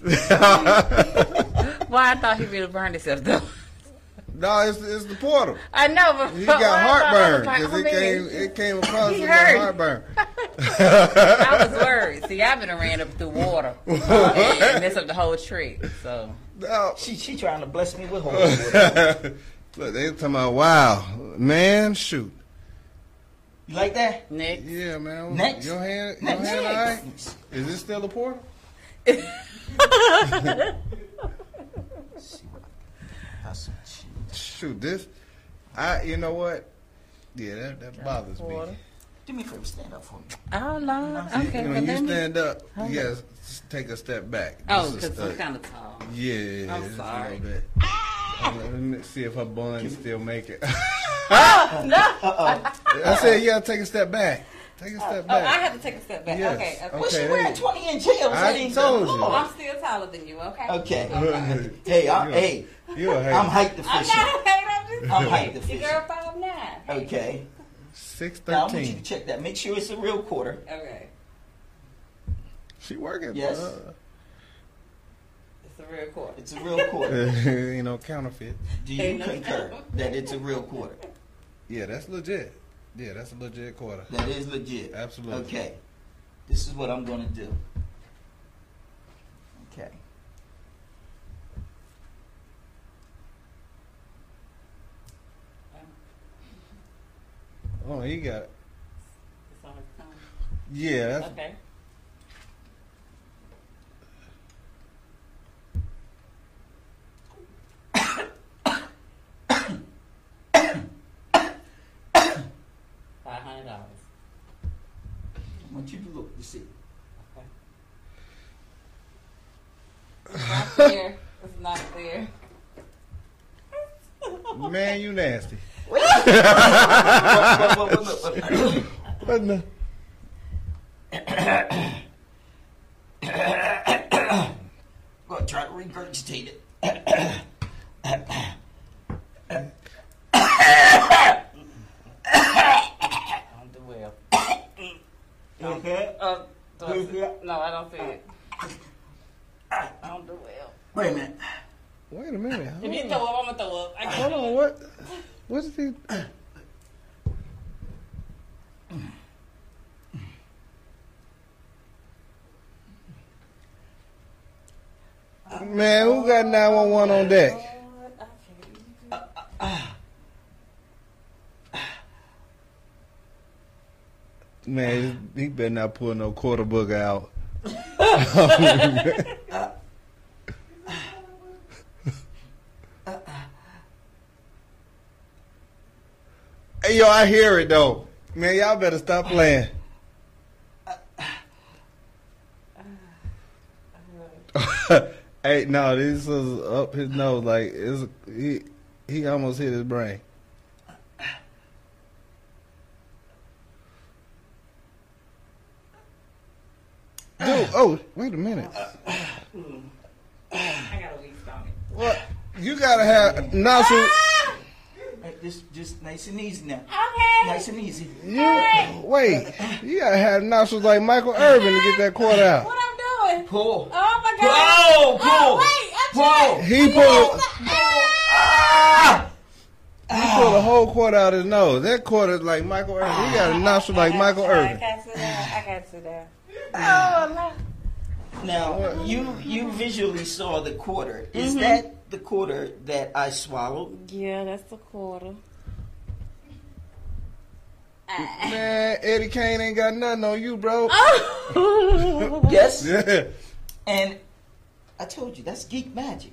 [LAUGHS] Why I thought he really burned himself though. No, it's, it's the portal. I know, but He but got heartburn because it it, came it came across He as hurt. heartburn. [LAUGHS] I was worried. See, I've been ran up through water [LAUGHS] and messed up the whole trick. So No. She she trying to bless me with [LAUGHS] holy water. Look, they talking about wow, man, shoot. You like that? next, Yeah, man. Next. Your hand, your Next. hand, all right? Is it still a portal? That's some shit. Shoot, this. I. You know what? Yeah, that, that bothers me. Do me a favor, stand up for me. Oh Lord, okay. when you let me- stand up, Hold you gotta s- take a step back. Oh, Just a because I'm step. kind of tall. Yeah, I'm just sorry. a little bit. Uh, Let me see if her buns still make it. [LAUGHS] no. [LAUGHS] I said you gotta take a step back. Take a step Oh, I have to take a step back. Yes. Okay. Okay. Well, she Okay, wearing 20 inch heels. I ain't told good you. Lord. I'm still taller than you. Okay. Okay. Okay. Hey, I'm, You a- hey, You a I'm hater. height I'm deficient. not a hater. I'm just I'm height Your deficient. girl five nine. Okay. Six Now I want you to check that. Make sure it's a real quarter. Okay. She working. Yes. Uh, It's a real quarter. It's a real quarter. [LAUGHS] you know, counterfeit. Do you Ain't concur doubt. [LAUGHS] that it's a real quarter? Yeah, that's legit. Yeah, that's a legit quarter. That is legit. Absolutely. Okay. This is what I'm going to do. Okay. Oh, he got. It's on his tongue. Yeah, that's. Okay. Five hundred dollars. I want you to look to see. [LAUGHS] It's not clear. It's not clear. Man, you nasty. What in the? I'm going to try to regurgitate it. [LAUGHS] I don't do well. Okay. Uh, do I see it? no, I don't see it. I don't do well. Wait a minute. Wait a minute. If you throw on. up, I'm gonna throw up. I Hold can't. on. What? What's he? Man, who got 911 on deck? Lord, I can't. Man, he better not pull no quarter book out. hey, yo, I hear it though. Man, y'all better stop playing. [LAUGHS] hey, no, this is up his nose. Like it's he he almost hit his brain. Dude, oh, wait a minute. Uh, [CLEARS THROAT] I got a weak stomach. What? You gotta have nostril. Ah! Hey, Just, just nice and easy now. Okay. Nice and easy. You wait. You gotta have nostrils like Michael Irvin to get that quarter out. What I'm doing? Pull. Oh my god. Pull. Oh, wait, I'm Pull. trying. He pulled. Ah! He pulled a whole quarter out of his nose. That quarter is like Michael Irvin. He got a nostril like Michael Irvin. I Irvin. can't sit down. I can't sit down. Oh no. Now you you visually saw the quarter. Mm-hmm. Is that the quarter that I swallowed? Yeah, that's the quarter. Man, Eddie Kane ain't got nothing on you, bro. Oh. [LAUGHS] Yes. Yeah. And I told you that's geek magic.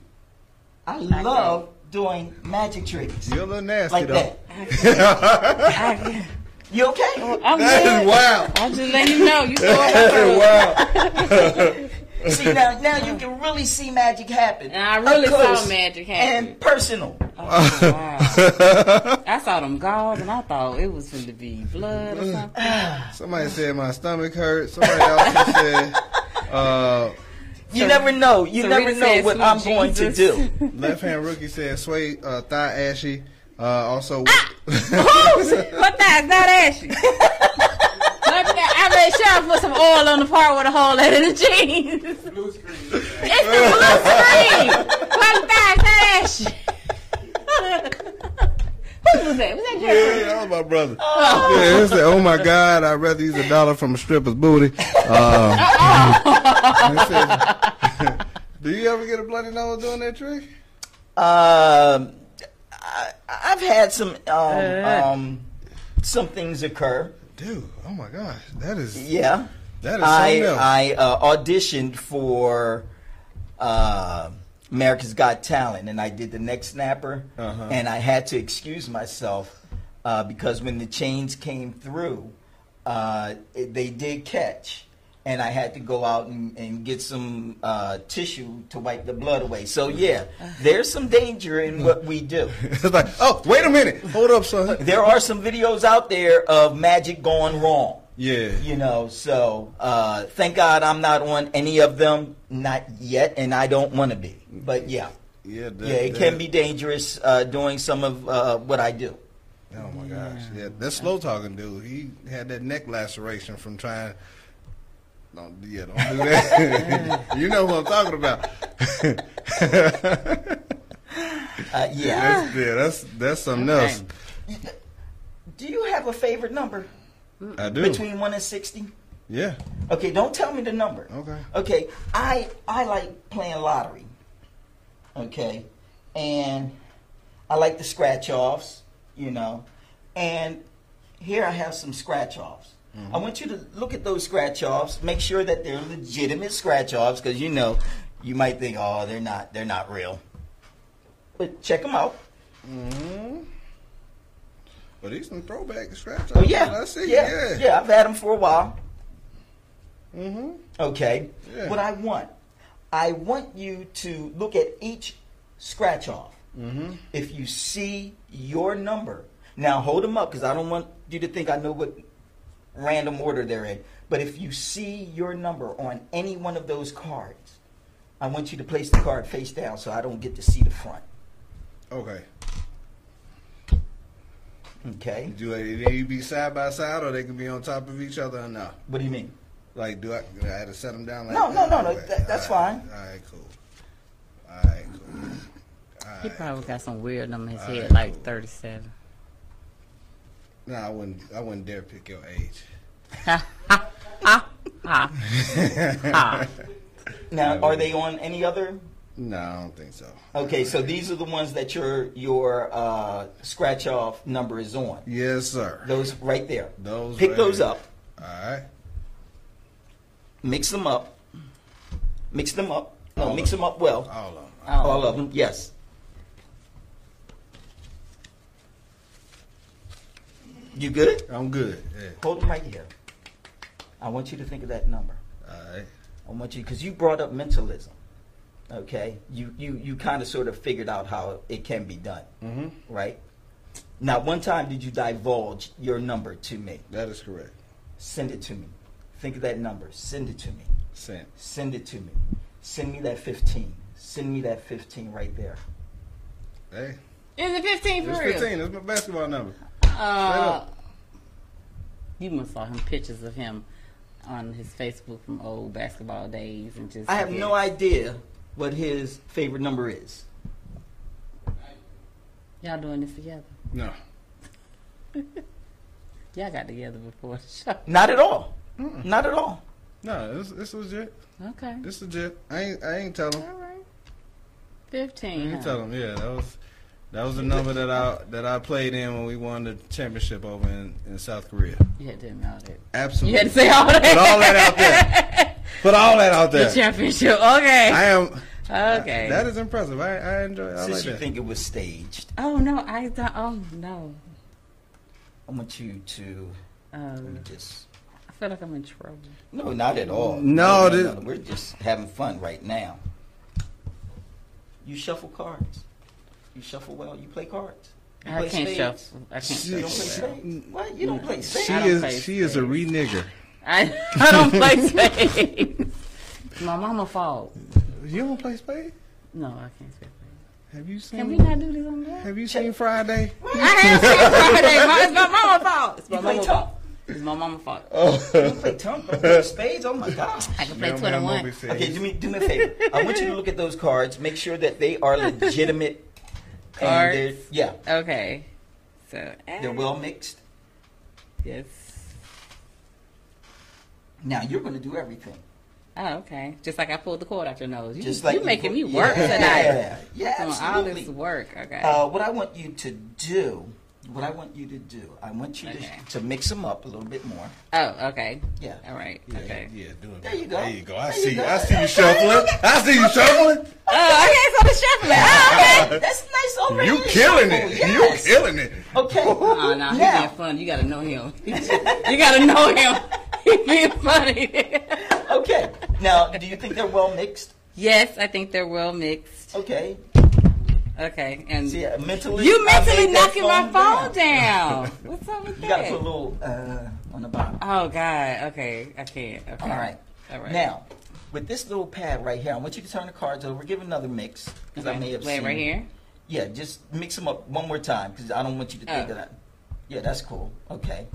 I love doing magic tricks You're a little nasty like though. that. I, You okay? [LAUGHS] I'm That good. is wild. I'm just letting you know. You throw [LAUGHS] That it is wild. [LAUGHS] see now, now you can really see magic happen. And I really saw magic happen. and personal. Oh, wow. [LAUGHS] I saw them galls and I thought it was going to be blood or something. [SIGHS] Somebody said my stomach hurt. Somebody else said [LAUGHS] uh, You never know. You Sarita never know what I'm going to do. left hand rookie said sway uh, thigh ashy. Uh, also, Ah! what that? not ashy. What that? I made sure I put some oil on the part with a hole in the jeans. It's the blue screen. What that? Was that ashy. my brother. Yeah, he said, "Oh my God, I'd rather use a dollar from a stripper's booty." [LAUGHS] Uh, he said, [LAUGHS] Do you ever get a bloody nose doing that trick? Um, I, I've had some um, um, some things occur. Dude, oh my gosh, that is Yeah. that is I. I uh, auditioned for uh, America's Got Talent, and I did the neck snapper, Uh-huh. and I had to excuse myself uh, because when the chains came through, uh, it, they did catch. And I had to go out and, and get some uh, tissue to wipe the blood away. So yeah, there's some danger in what we do. [LAUGHS] it's like, oh, wait a minute, hold up, son. [LAUGHS] There are some videos out there of magic going wrong. Yeah, You know, so uh, thank God I'm not on any of them, not yet, and I don't want to be. But yeah, yeah, that, yeah, it that- can be dangerous uh, doing some of uh, what I do. Oh my gosh, yeah, that slow talking dude, he had that neck laceration from trying. Don't, yeah, don't do that. [LAUGHS] you know what I'm talking about. [LAUGHS] Uh, yeah. That's, yeah, that's that's something Okay. else. Do you have a favorite number I do. between one and sixty? yeah. Okay, don't tell me the number. Okay. Okay, I I like playing lottery. Okay, and I like the scratch offs. You know, and here I have some scratch offs. I want you to look at those scratch offs. Make sure that they're legitimate scratch offs because you know you might think, oh, they're not they're not real. But check them out. hmm But these some throwback scratch. Offs. Oh yeah, I see. yeah, Yeah. yeah. I've had them for a while. Mm-hmm. Okay. Yeah. What I want, I want you to look at each scratch off. Mm-hmm. If you see your number, now hold them up because I don't want you to think I know what random order they're in. But if you see your number on any one of those cards, I want you to place the card face down so I don't get to see the front. Okay. Okay. Do they need to be side by side, or they can be on top of each other, or no? What do you mean? Like, do I? Do I have to set them down? Like No, no, that? no, no, Okay. that- that's All right. fine. All right, cool. All right, cool. All He right. probably got some weird number in his Alright, head, like cool. 37. No, I wouldn't. I wouldn't dare pick your age. Ha, ha, ha, ha. Now, are they on any other? No, I don't think so. Okay, so these are the ones that your your uh, scratch off number is on. Yes, sir. Those right there. Those. Pick right those here. up. All right. Mix them up. Mix them up. No, All mix them up well. All of them. Oh. All of them. Yes. You good? I'm good. Yeah. Hold them right here. I want you to think of that number. All right. I want you because you brought up mentalism. Okay, you you you kind of sort of figured out how it can be done, Mm-hmm. right? Now, one time did you divulge your number to me? That is correct. Send it to me. Think of that number. Send it to me. Sent. Send it to me. Send me that 15. Send me that 15 right there. Hey, Is it 15 for it's real? 15. That's my basketball number. Uh, you must saw him pictures of him on his Facebook from old basketball days and just. I have no idea what his favorite number is. Y'all doing this together? No. [LAUGHS] Y'all got together before the show. Not at all. Not at all. No, this, this legit. Okay. This legit. I ain't. I ain't tell him. All right. I 15. ain't huh? tell him. Yeah, that was that was the number that I that I played in when we won the championship over in, in South Korea. You had to know that. Absolutely. You had to say all that. Put all that out there. Put all that out there. The championship. Okay. I am. okay. That is impressive. I, I enjoy. I Since like you that. think it was staged, oh no, I don't. Oh no. I want you to let Um, me just. I feel like I'm in trouble. No, not at all. No, this- We're just having fun right now. You shuffle cards. You shuffle well. You play cards. You I play can't spades? shuffle. I can't You don't play spades? What? You don't play spades? She is. play She is a re nigger. I, I don't play [LAUGHS] spades. My mama fault. You don't play spades? No, I can't play spades. Have you seen? Can we not do this on there? Have you seen Friday? I have seen Friday. My- It's my mama's fault. It's my You play mama's top? fault. It's my mama's fault. Oh. You don't play tongue. Don't play spades. Oh my [LAUGHS] god. I can play Young 21. Okay, do me do me a favor. I want you to look at those cards. Make sure that they are [LAUGHS] legitimate. And they're- yeah, Okay. So they're well mixed. Yes. Now you're going to do everything. Oh, okay. Just like I pulled the cord out your nose. You, Just like you're making me work [LAUGHS] yeah, tonight. Yeah, all absolutely. this work. Okay. Uh, what I want you to do, what I want you to do, I want you Okay. to, to mix them up a little bit more. oh, okay. Yeah. All right. Yeah, Okay. yeah, do it. There you go. There you go. I There you see. go. I see you shuffling. I see you shuffling. Oh, okay. So the shuffling. Oh, okay. [LAUGHS] That's nice over You here. killing Shuffle, it. yes. You killing it. Okay. [LAUGHS] Oh, no, he Now- being funny. You gotta know him. [LAUGHS] you gotta know him. He's being funny. Okay. Now, do you think they're well mixed? yes, I think they're well mixed. Okay. Okay, and See, uh, mentally, you mentally that knocking my phone down. [LAUGHS] What's up with You got to that? put a little uh, on the bottom. Oh God. Okay, I can't. Okay. All right. All right. Now, with this little pad right here, I want you to turn the cards over. Give another mix because I may have Wait, seen. right here. Yeah, just mix them up one more time because I don't want you to think Oh. of that. Yeah, that's cool. Okay.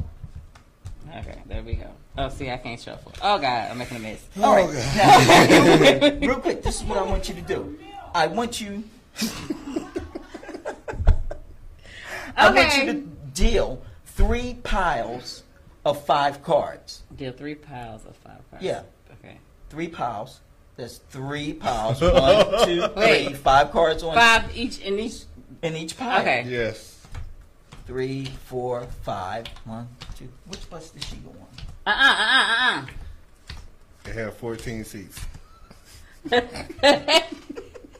Okay, there we go. Oh, see, I can't shuffle. Oh God, I'm making a mess. All right. Now, [LAUGHS] real quick, this is what I want you to do. I want you. I want you Okay. to deal three piles of five cards. Deal three piles of five cards. Yeah. Okay. Three piles. There's three piles. One, [LAUGHS] two, Wait. three. Five cards on Five each in each. in each pile. Okay. Yes. Three, four, five. One, two. Which bus does she go on? Uh uh uh uh They have 14 seats. [LAUGHS]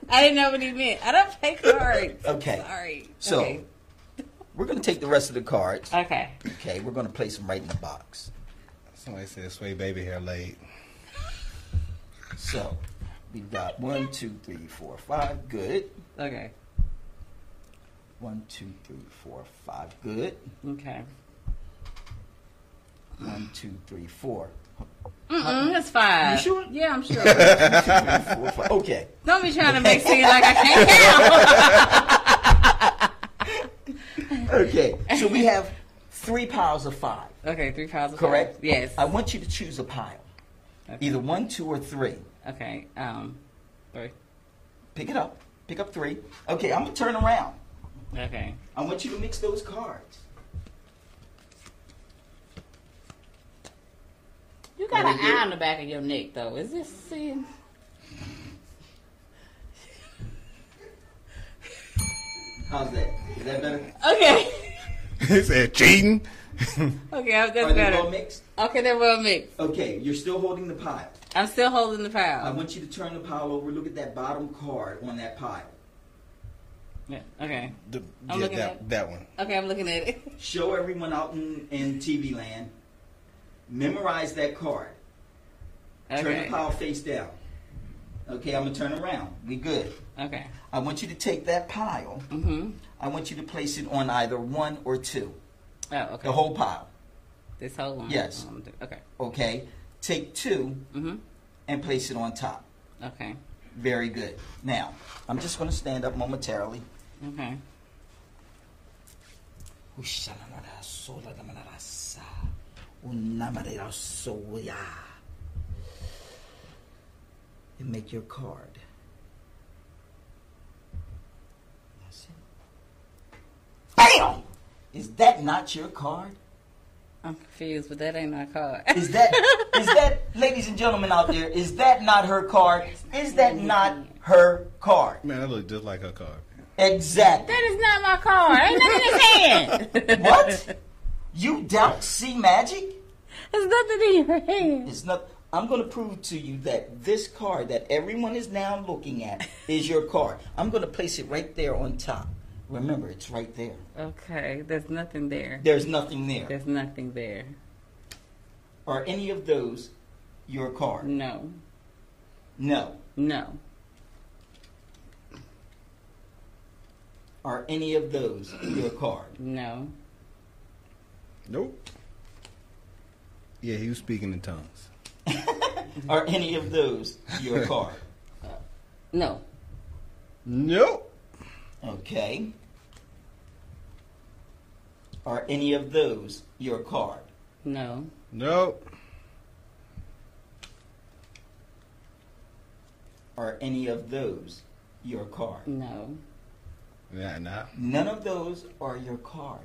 I didn't know what he meant. I don't play cards. Okay. Sorry. So- Okay. We're going to take the rest of the cards. Okay. Okay, we're going to place them right in the box. Somebody said sway baby hair late. So we've got one, two, three, four, five. Good. Okay. One, two, three, four, five. Good. Okay. One, two, three, four. Mm-mm, that's five. You sure? Yeah, I'm sure. One, two, three, four, five. Okay. Don't be trying to make seem like I can't count. Okay. So we have three piles of five. okay, three piles of Correct? five. Yes. I want you to choose a pile. Okay. Either one, two, or three. Okay. Um. Three. Pick it up. Pick up three. Okay, I'm going to turn around. Okay. I want you to mix those cards. You got an eye on the back of your neck, though. Is this seeing? How's that? Is that better? Okay. [LAUGHS] he said cheating. [LAUGHS] Okay, that's Are they better. well mixed? Okay, they're well mixed. Okay, you're still holding the pile. I'm still holding the pile. I want you to turn the pile over. Look at that bottom card on that pile. Yeah. Okay. The, I'm yeah, looking that, at- that one. Okay, I'm looking at it. Show everyone out in, in TV land. Memorize that card. Turn the pile face down. Okay, I'm gonna turn around. We good. Okay. I want you to take that pile. Mm-hmm. I want you to place it on either one or two. Oh, okay. The whole pile. This whole one. Yes. Um, Okay. Okay. Take two Mm-hmm. and place it on top. Okay. Very good. Now, I'm just gonna stand up momentarily. Okay. And make your card. That's it. Bam! Is that not your card? I'm confused, but that ain't my card. Is that [LAUGHS] is that ladies and gentlemen out there, is that not her card? Is that not her card? Man, that look just like her card. Exactly. that is not my card. Ain't nothing in his hand. What? You don't see magic? There's nothing in your hand. It's not. I'm going to prove to you that this card that everyone is now looking at is your card. I'm going to place it right there on top. Remember, it's right there. Okay. There's nothing there. There's nothing there. There's nothing there. Are any of those your card? No. No. No. Are any of those your card? No. Nope. Yeah, he was speaking in tongues. [LAUGHS] Are any of those your [LAUGHS] card? No. Nope. Okay. Are any of those your card? No. Nope. Are any of those your card? No. Nah, nah. None of those are your card.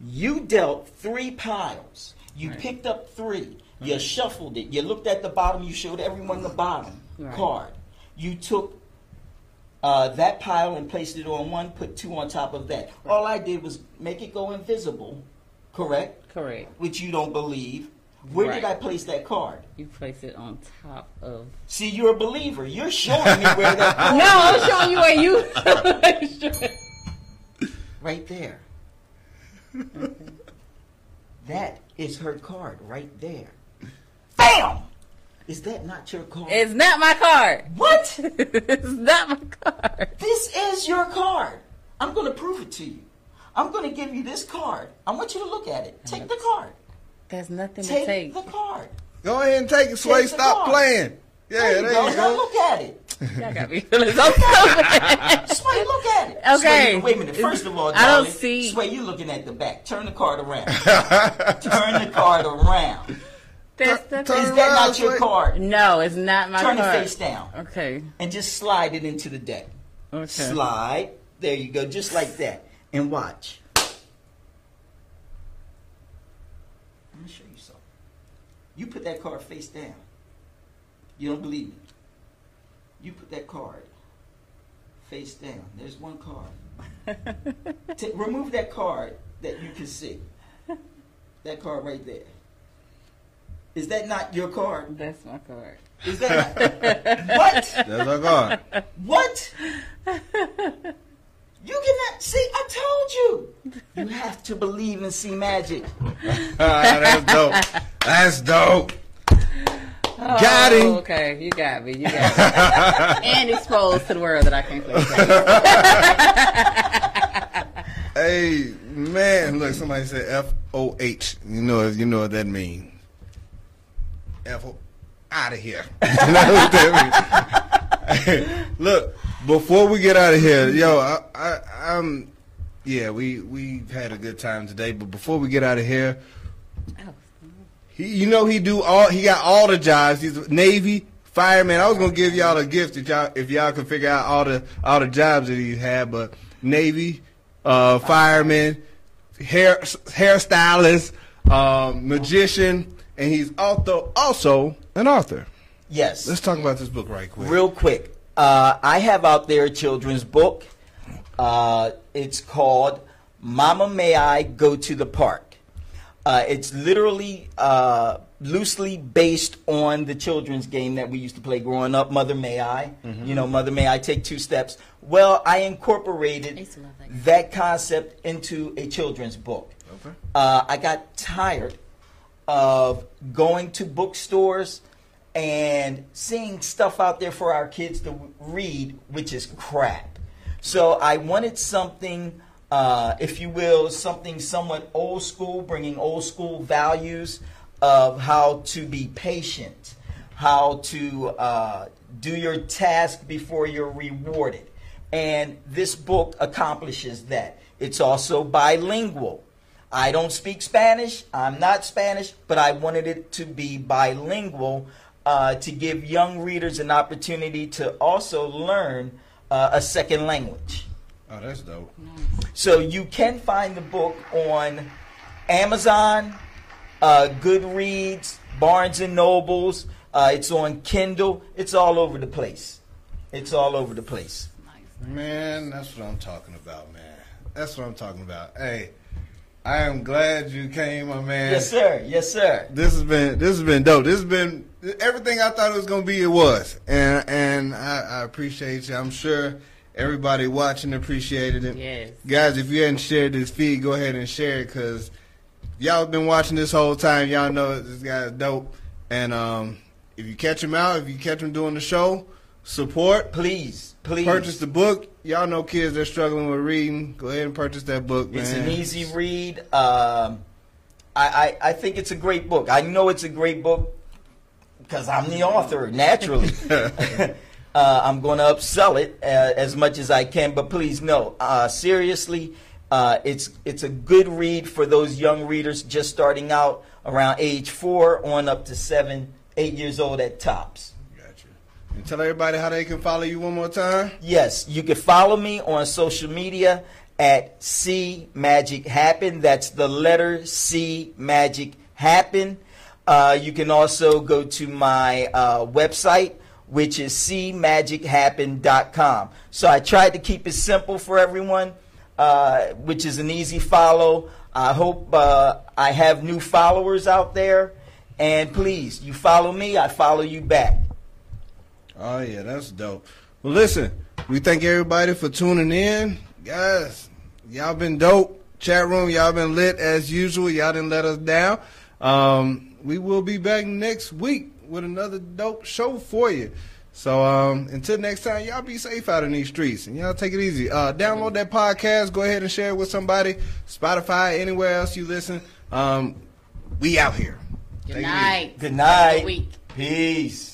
You dealt three piles. You Right. picked up three. You shuffled it. You looked at the bottom. You showed everyone the bottom Right. card. You took uh, that pile and placed it on one, put two on top of that. All I did was make it go invisible, correct? Correct. Which you don't believe. Where did I place that card? You place it on top of. See, you're a believer. You're showing me where that [LAUGHS] card No, I'm showing you where you. [LAUGHS] right there. that is her card right there. Bam! Is that not your card? it's not my card. what? [LAUGHS] it's not my card. This is your card. I'm going to prove it to you. I'm going to give you this card. I want you to look at it. Take the card. There's nothing to Take take. the card. Go ahead and take it, Sway. Take Stop card. playing. Yeah, There you there go. you go. look at it. Y'all got me feeling so stupid. [LAUGHS] Sway, look at it. Okay. Sway, wait a minute. First of all, I don't darling, see- Sway, you looking at the back. Turn the card around. [LAUGHS] Turn the card around. There's Turn nothing- Is around, that not your Sway. card? No, it's not my Turn card. Turn it face down Okay. and just slide it into the deck. Okay. Slide. There you go, just like that. And watch. I'm gonna show you something. You put that card face down. You don't believe me. You put that card face down. There's one card. [LAUGHS] Ta- remove that card that you can see. That card right there. Is that not your card? That's my card. Is that not? [LAUGHS] what? That's our card. What? You cannot see. I told you. You have to believe and see magic. [LAUGHS] That's dope. That's dope. Oh, got Oh, him. okay, you got me. You got me. [LAUGHS] and exposed to the world that I can't play. [LAUGHS] Hey man, look, somebody said F O H. You know you know what that means. F O out of here. [LAUGHS] You know what that means? look, before we get out of here, yo, I, I I'm yeah, we we've had a good time today, but before we get out of here, Oh, he you know he do all he got all the jobs. He's Navy, fireman. I was gonna give y'all a gift if y'all if y'all could figure out all the all the jobs that he had, but Navy, uh, fireman, hair hairstylist, um, magician, and he's also also an author. Yes. Let's talk about this book right quick. Real quick. Uh, I have out there a children's book. Uh, it's called Mama May I Go to the Park. Uh, it's literally uh, loosely based on the children's game that we used to play growing up, Mother May I. You know, Mother May I Take Two Steps. Well, I incorporated I used to love that that concept into a children's book. Okay. Uh, I got tired of going to bookstores and seeing stuff out there for our kids to read, which is crap. So I wanted something, uh, if you will, something somewhat old school, bringing old school values of how to be patient, how to uh, do your task before you're rewarded. And this book accomplishes that. It's also bilingual. I don't speak Spanish. I'm not Spanish, but I wanted it to be bilingual uh, to give young readers an opportunity to also learn uh, a second language. Oh, that's dope. So you can find the book on Amazon, uh, Goodreads, Barnes and Nobles. Uh, it's on Kindle. It's all over the place. It's all over the place. Man, that's what I'm talking about, man. That's what I'm talking about. Hey, I am glad you came, my man. Yes, sir. Yes, sir. This has been this has been dope. This has been everything I thought it was gonna be. It was, and and I, I appreciate you. I'm sure everybody watching appreciated it. Yes. Guys, if you hadn't shared this feed, go ahead and share it because y'all been watching this whole time. Y'all know this guy's dope. And um, if you catch him out, if you catch him doing the show, support. Please, please. Purchase the book. Y'all know kids that are struggling with reading. Go ahead and purchase that book, man. It's an easy read. Um, I, I, I think it's a great book. I know it's a great book because I'm the author, naturally. [LAUGHS] [LAUGHS] uh, I'm going to upsell it uh, as much as I can, but please no. Uh, seriously, uh, it's it's a good read for those young readers just starting out around age four on up to seven, eight years old at tops. Gotcha. And tell everybody how they can follow you one more time. Yes, you can follow me on social media at C Magic Happen. That's the letter C Magic Happen. Uh, you can also go to my uh, website, which is cmagichappen.com. So I tried to keep it simple for everyone, uh, which is an easy follow. I hope uh, I have new followers out there. And please, you follow me, I follow you back. Oh yeah, that's dope. Well, listen, we thank everybody for tuning in, guys. Y'all been dope. Chat room, y'all been lit as usual. Y'all didn't let us down. Um, we will be back next week with another dope show for you. So um, until next time, y'all be safe out in these streets and y'all take it easy. Uh, download that podcast. Go ahead and share it with somebody. Spotify, anywhere else you listen. Um, we out here. Good Take night. Good night. good week. Peace.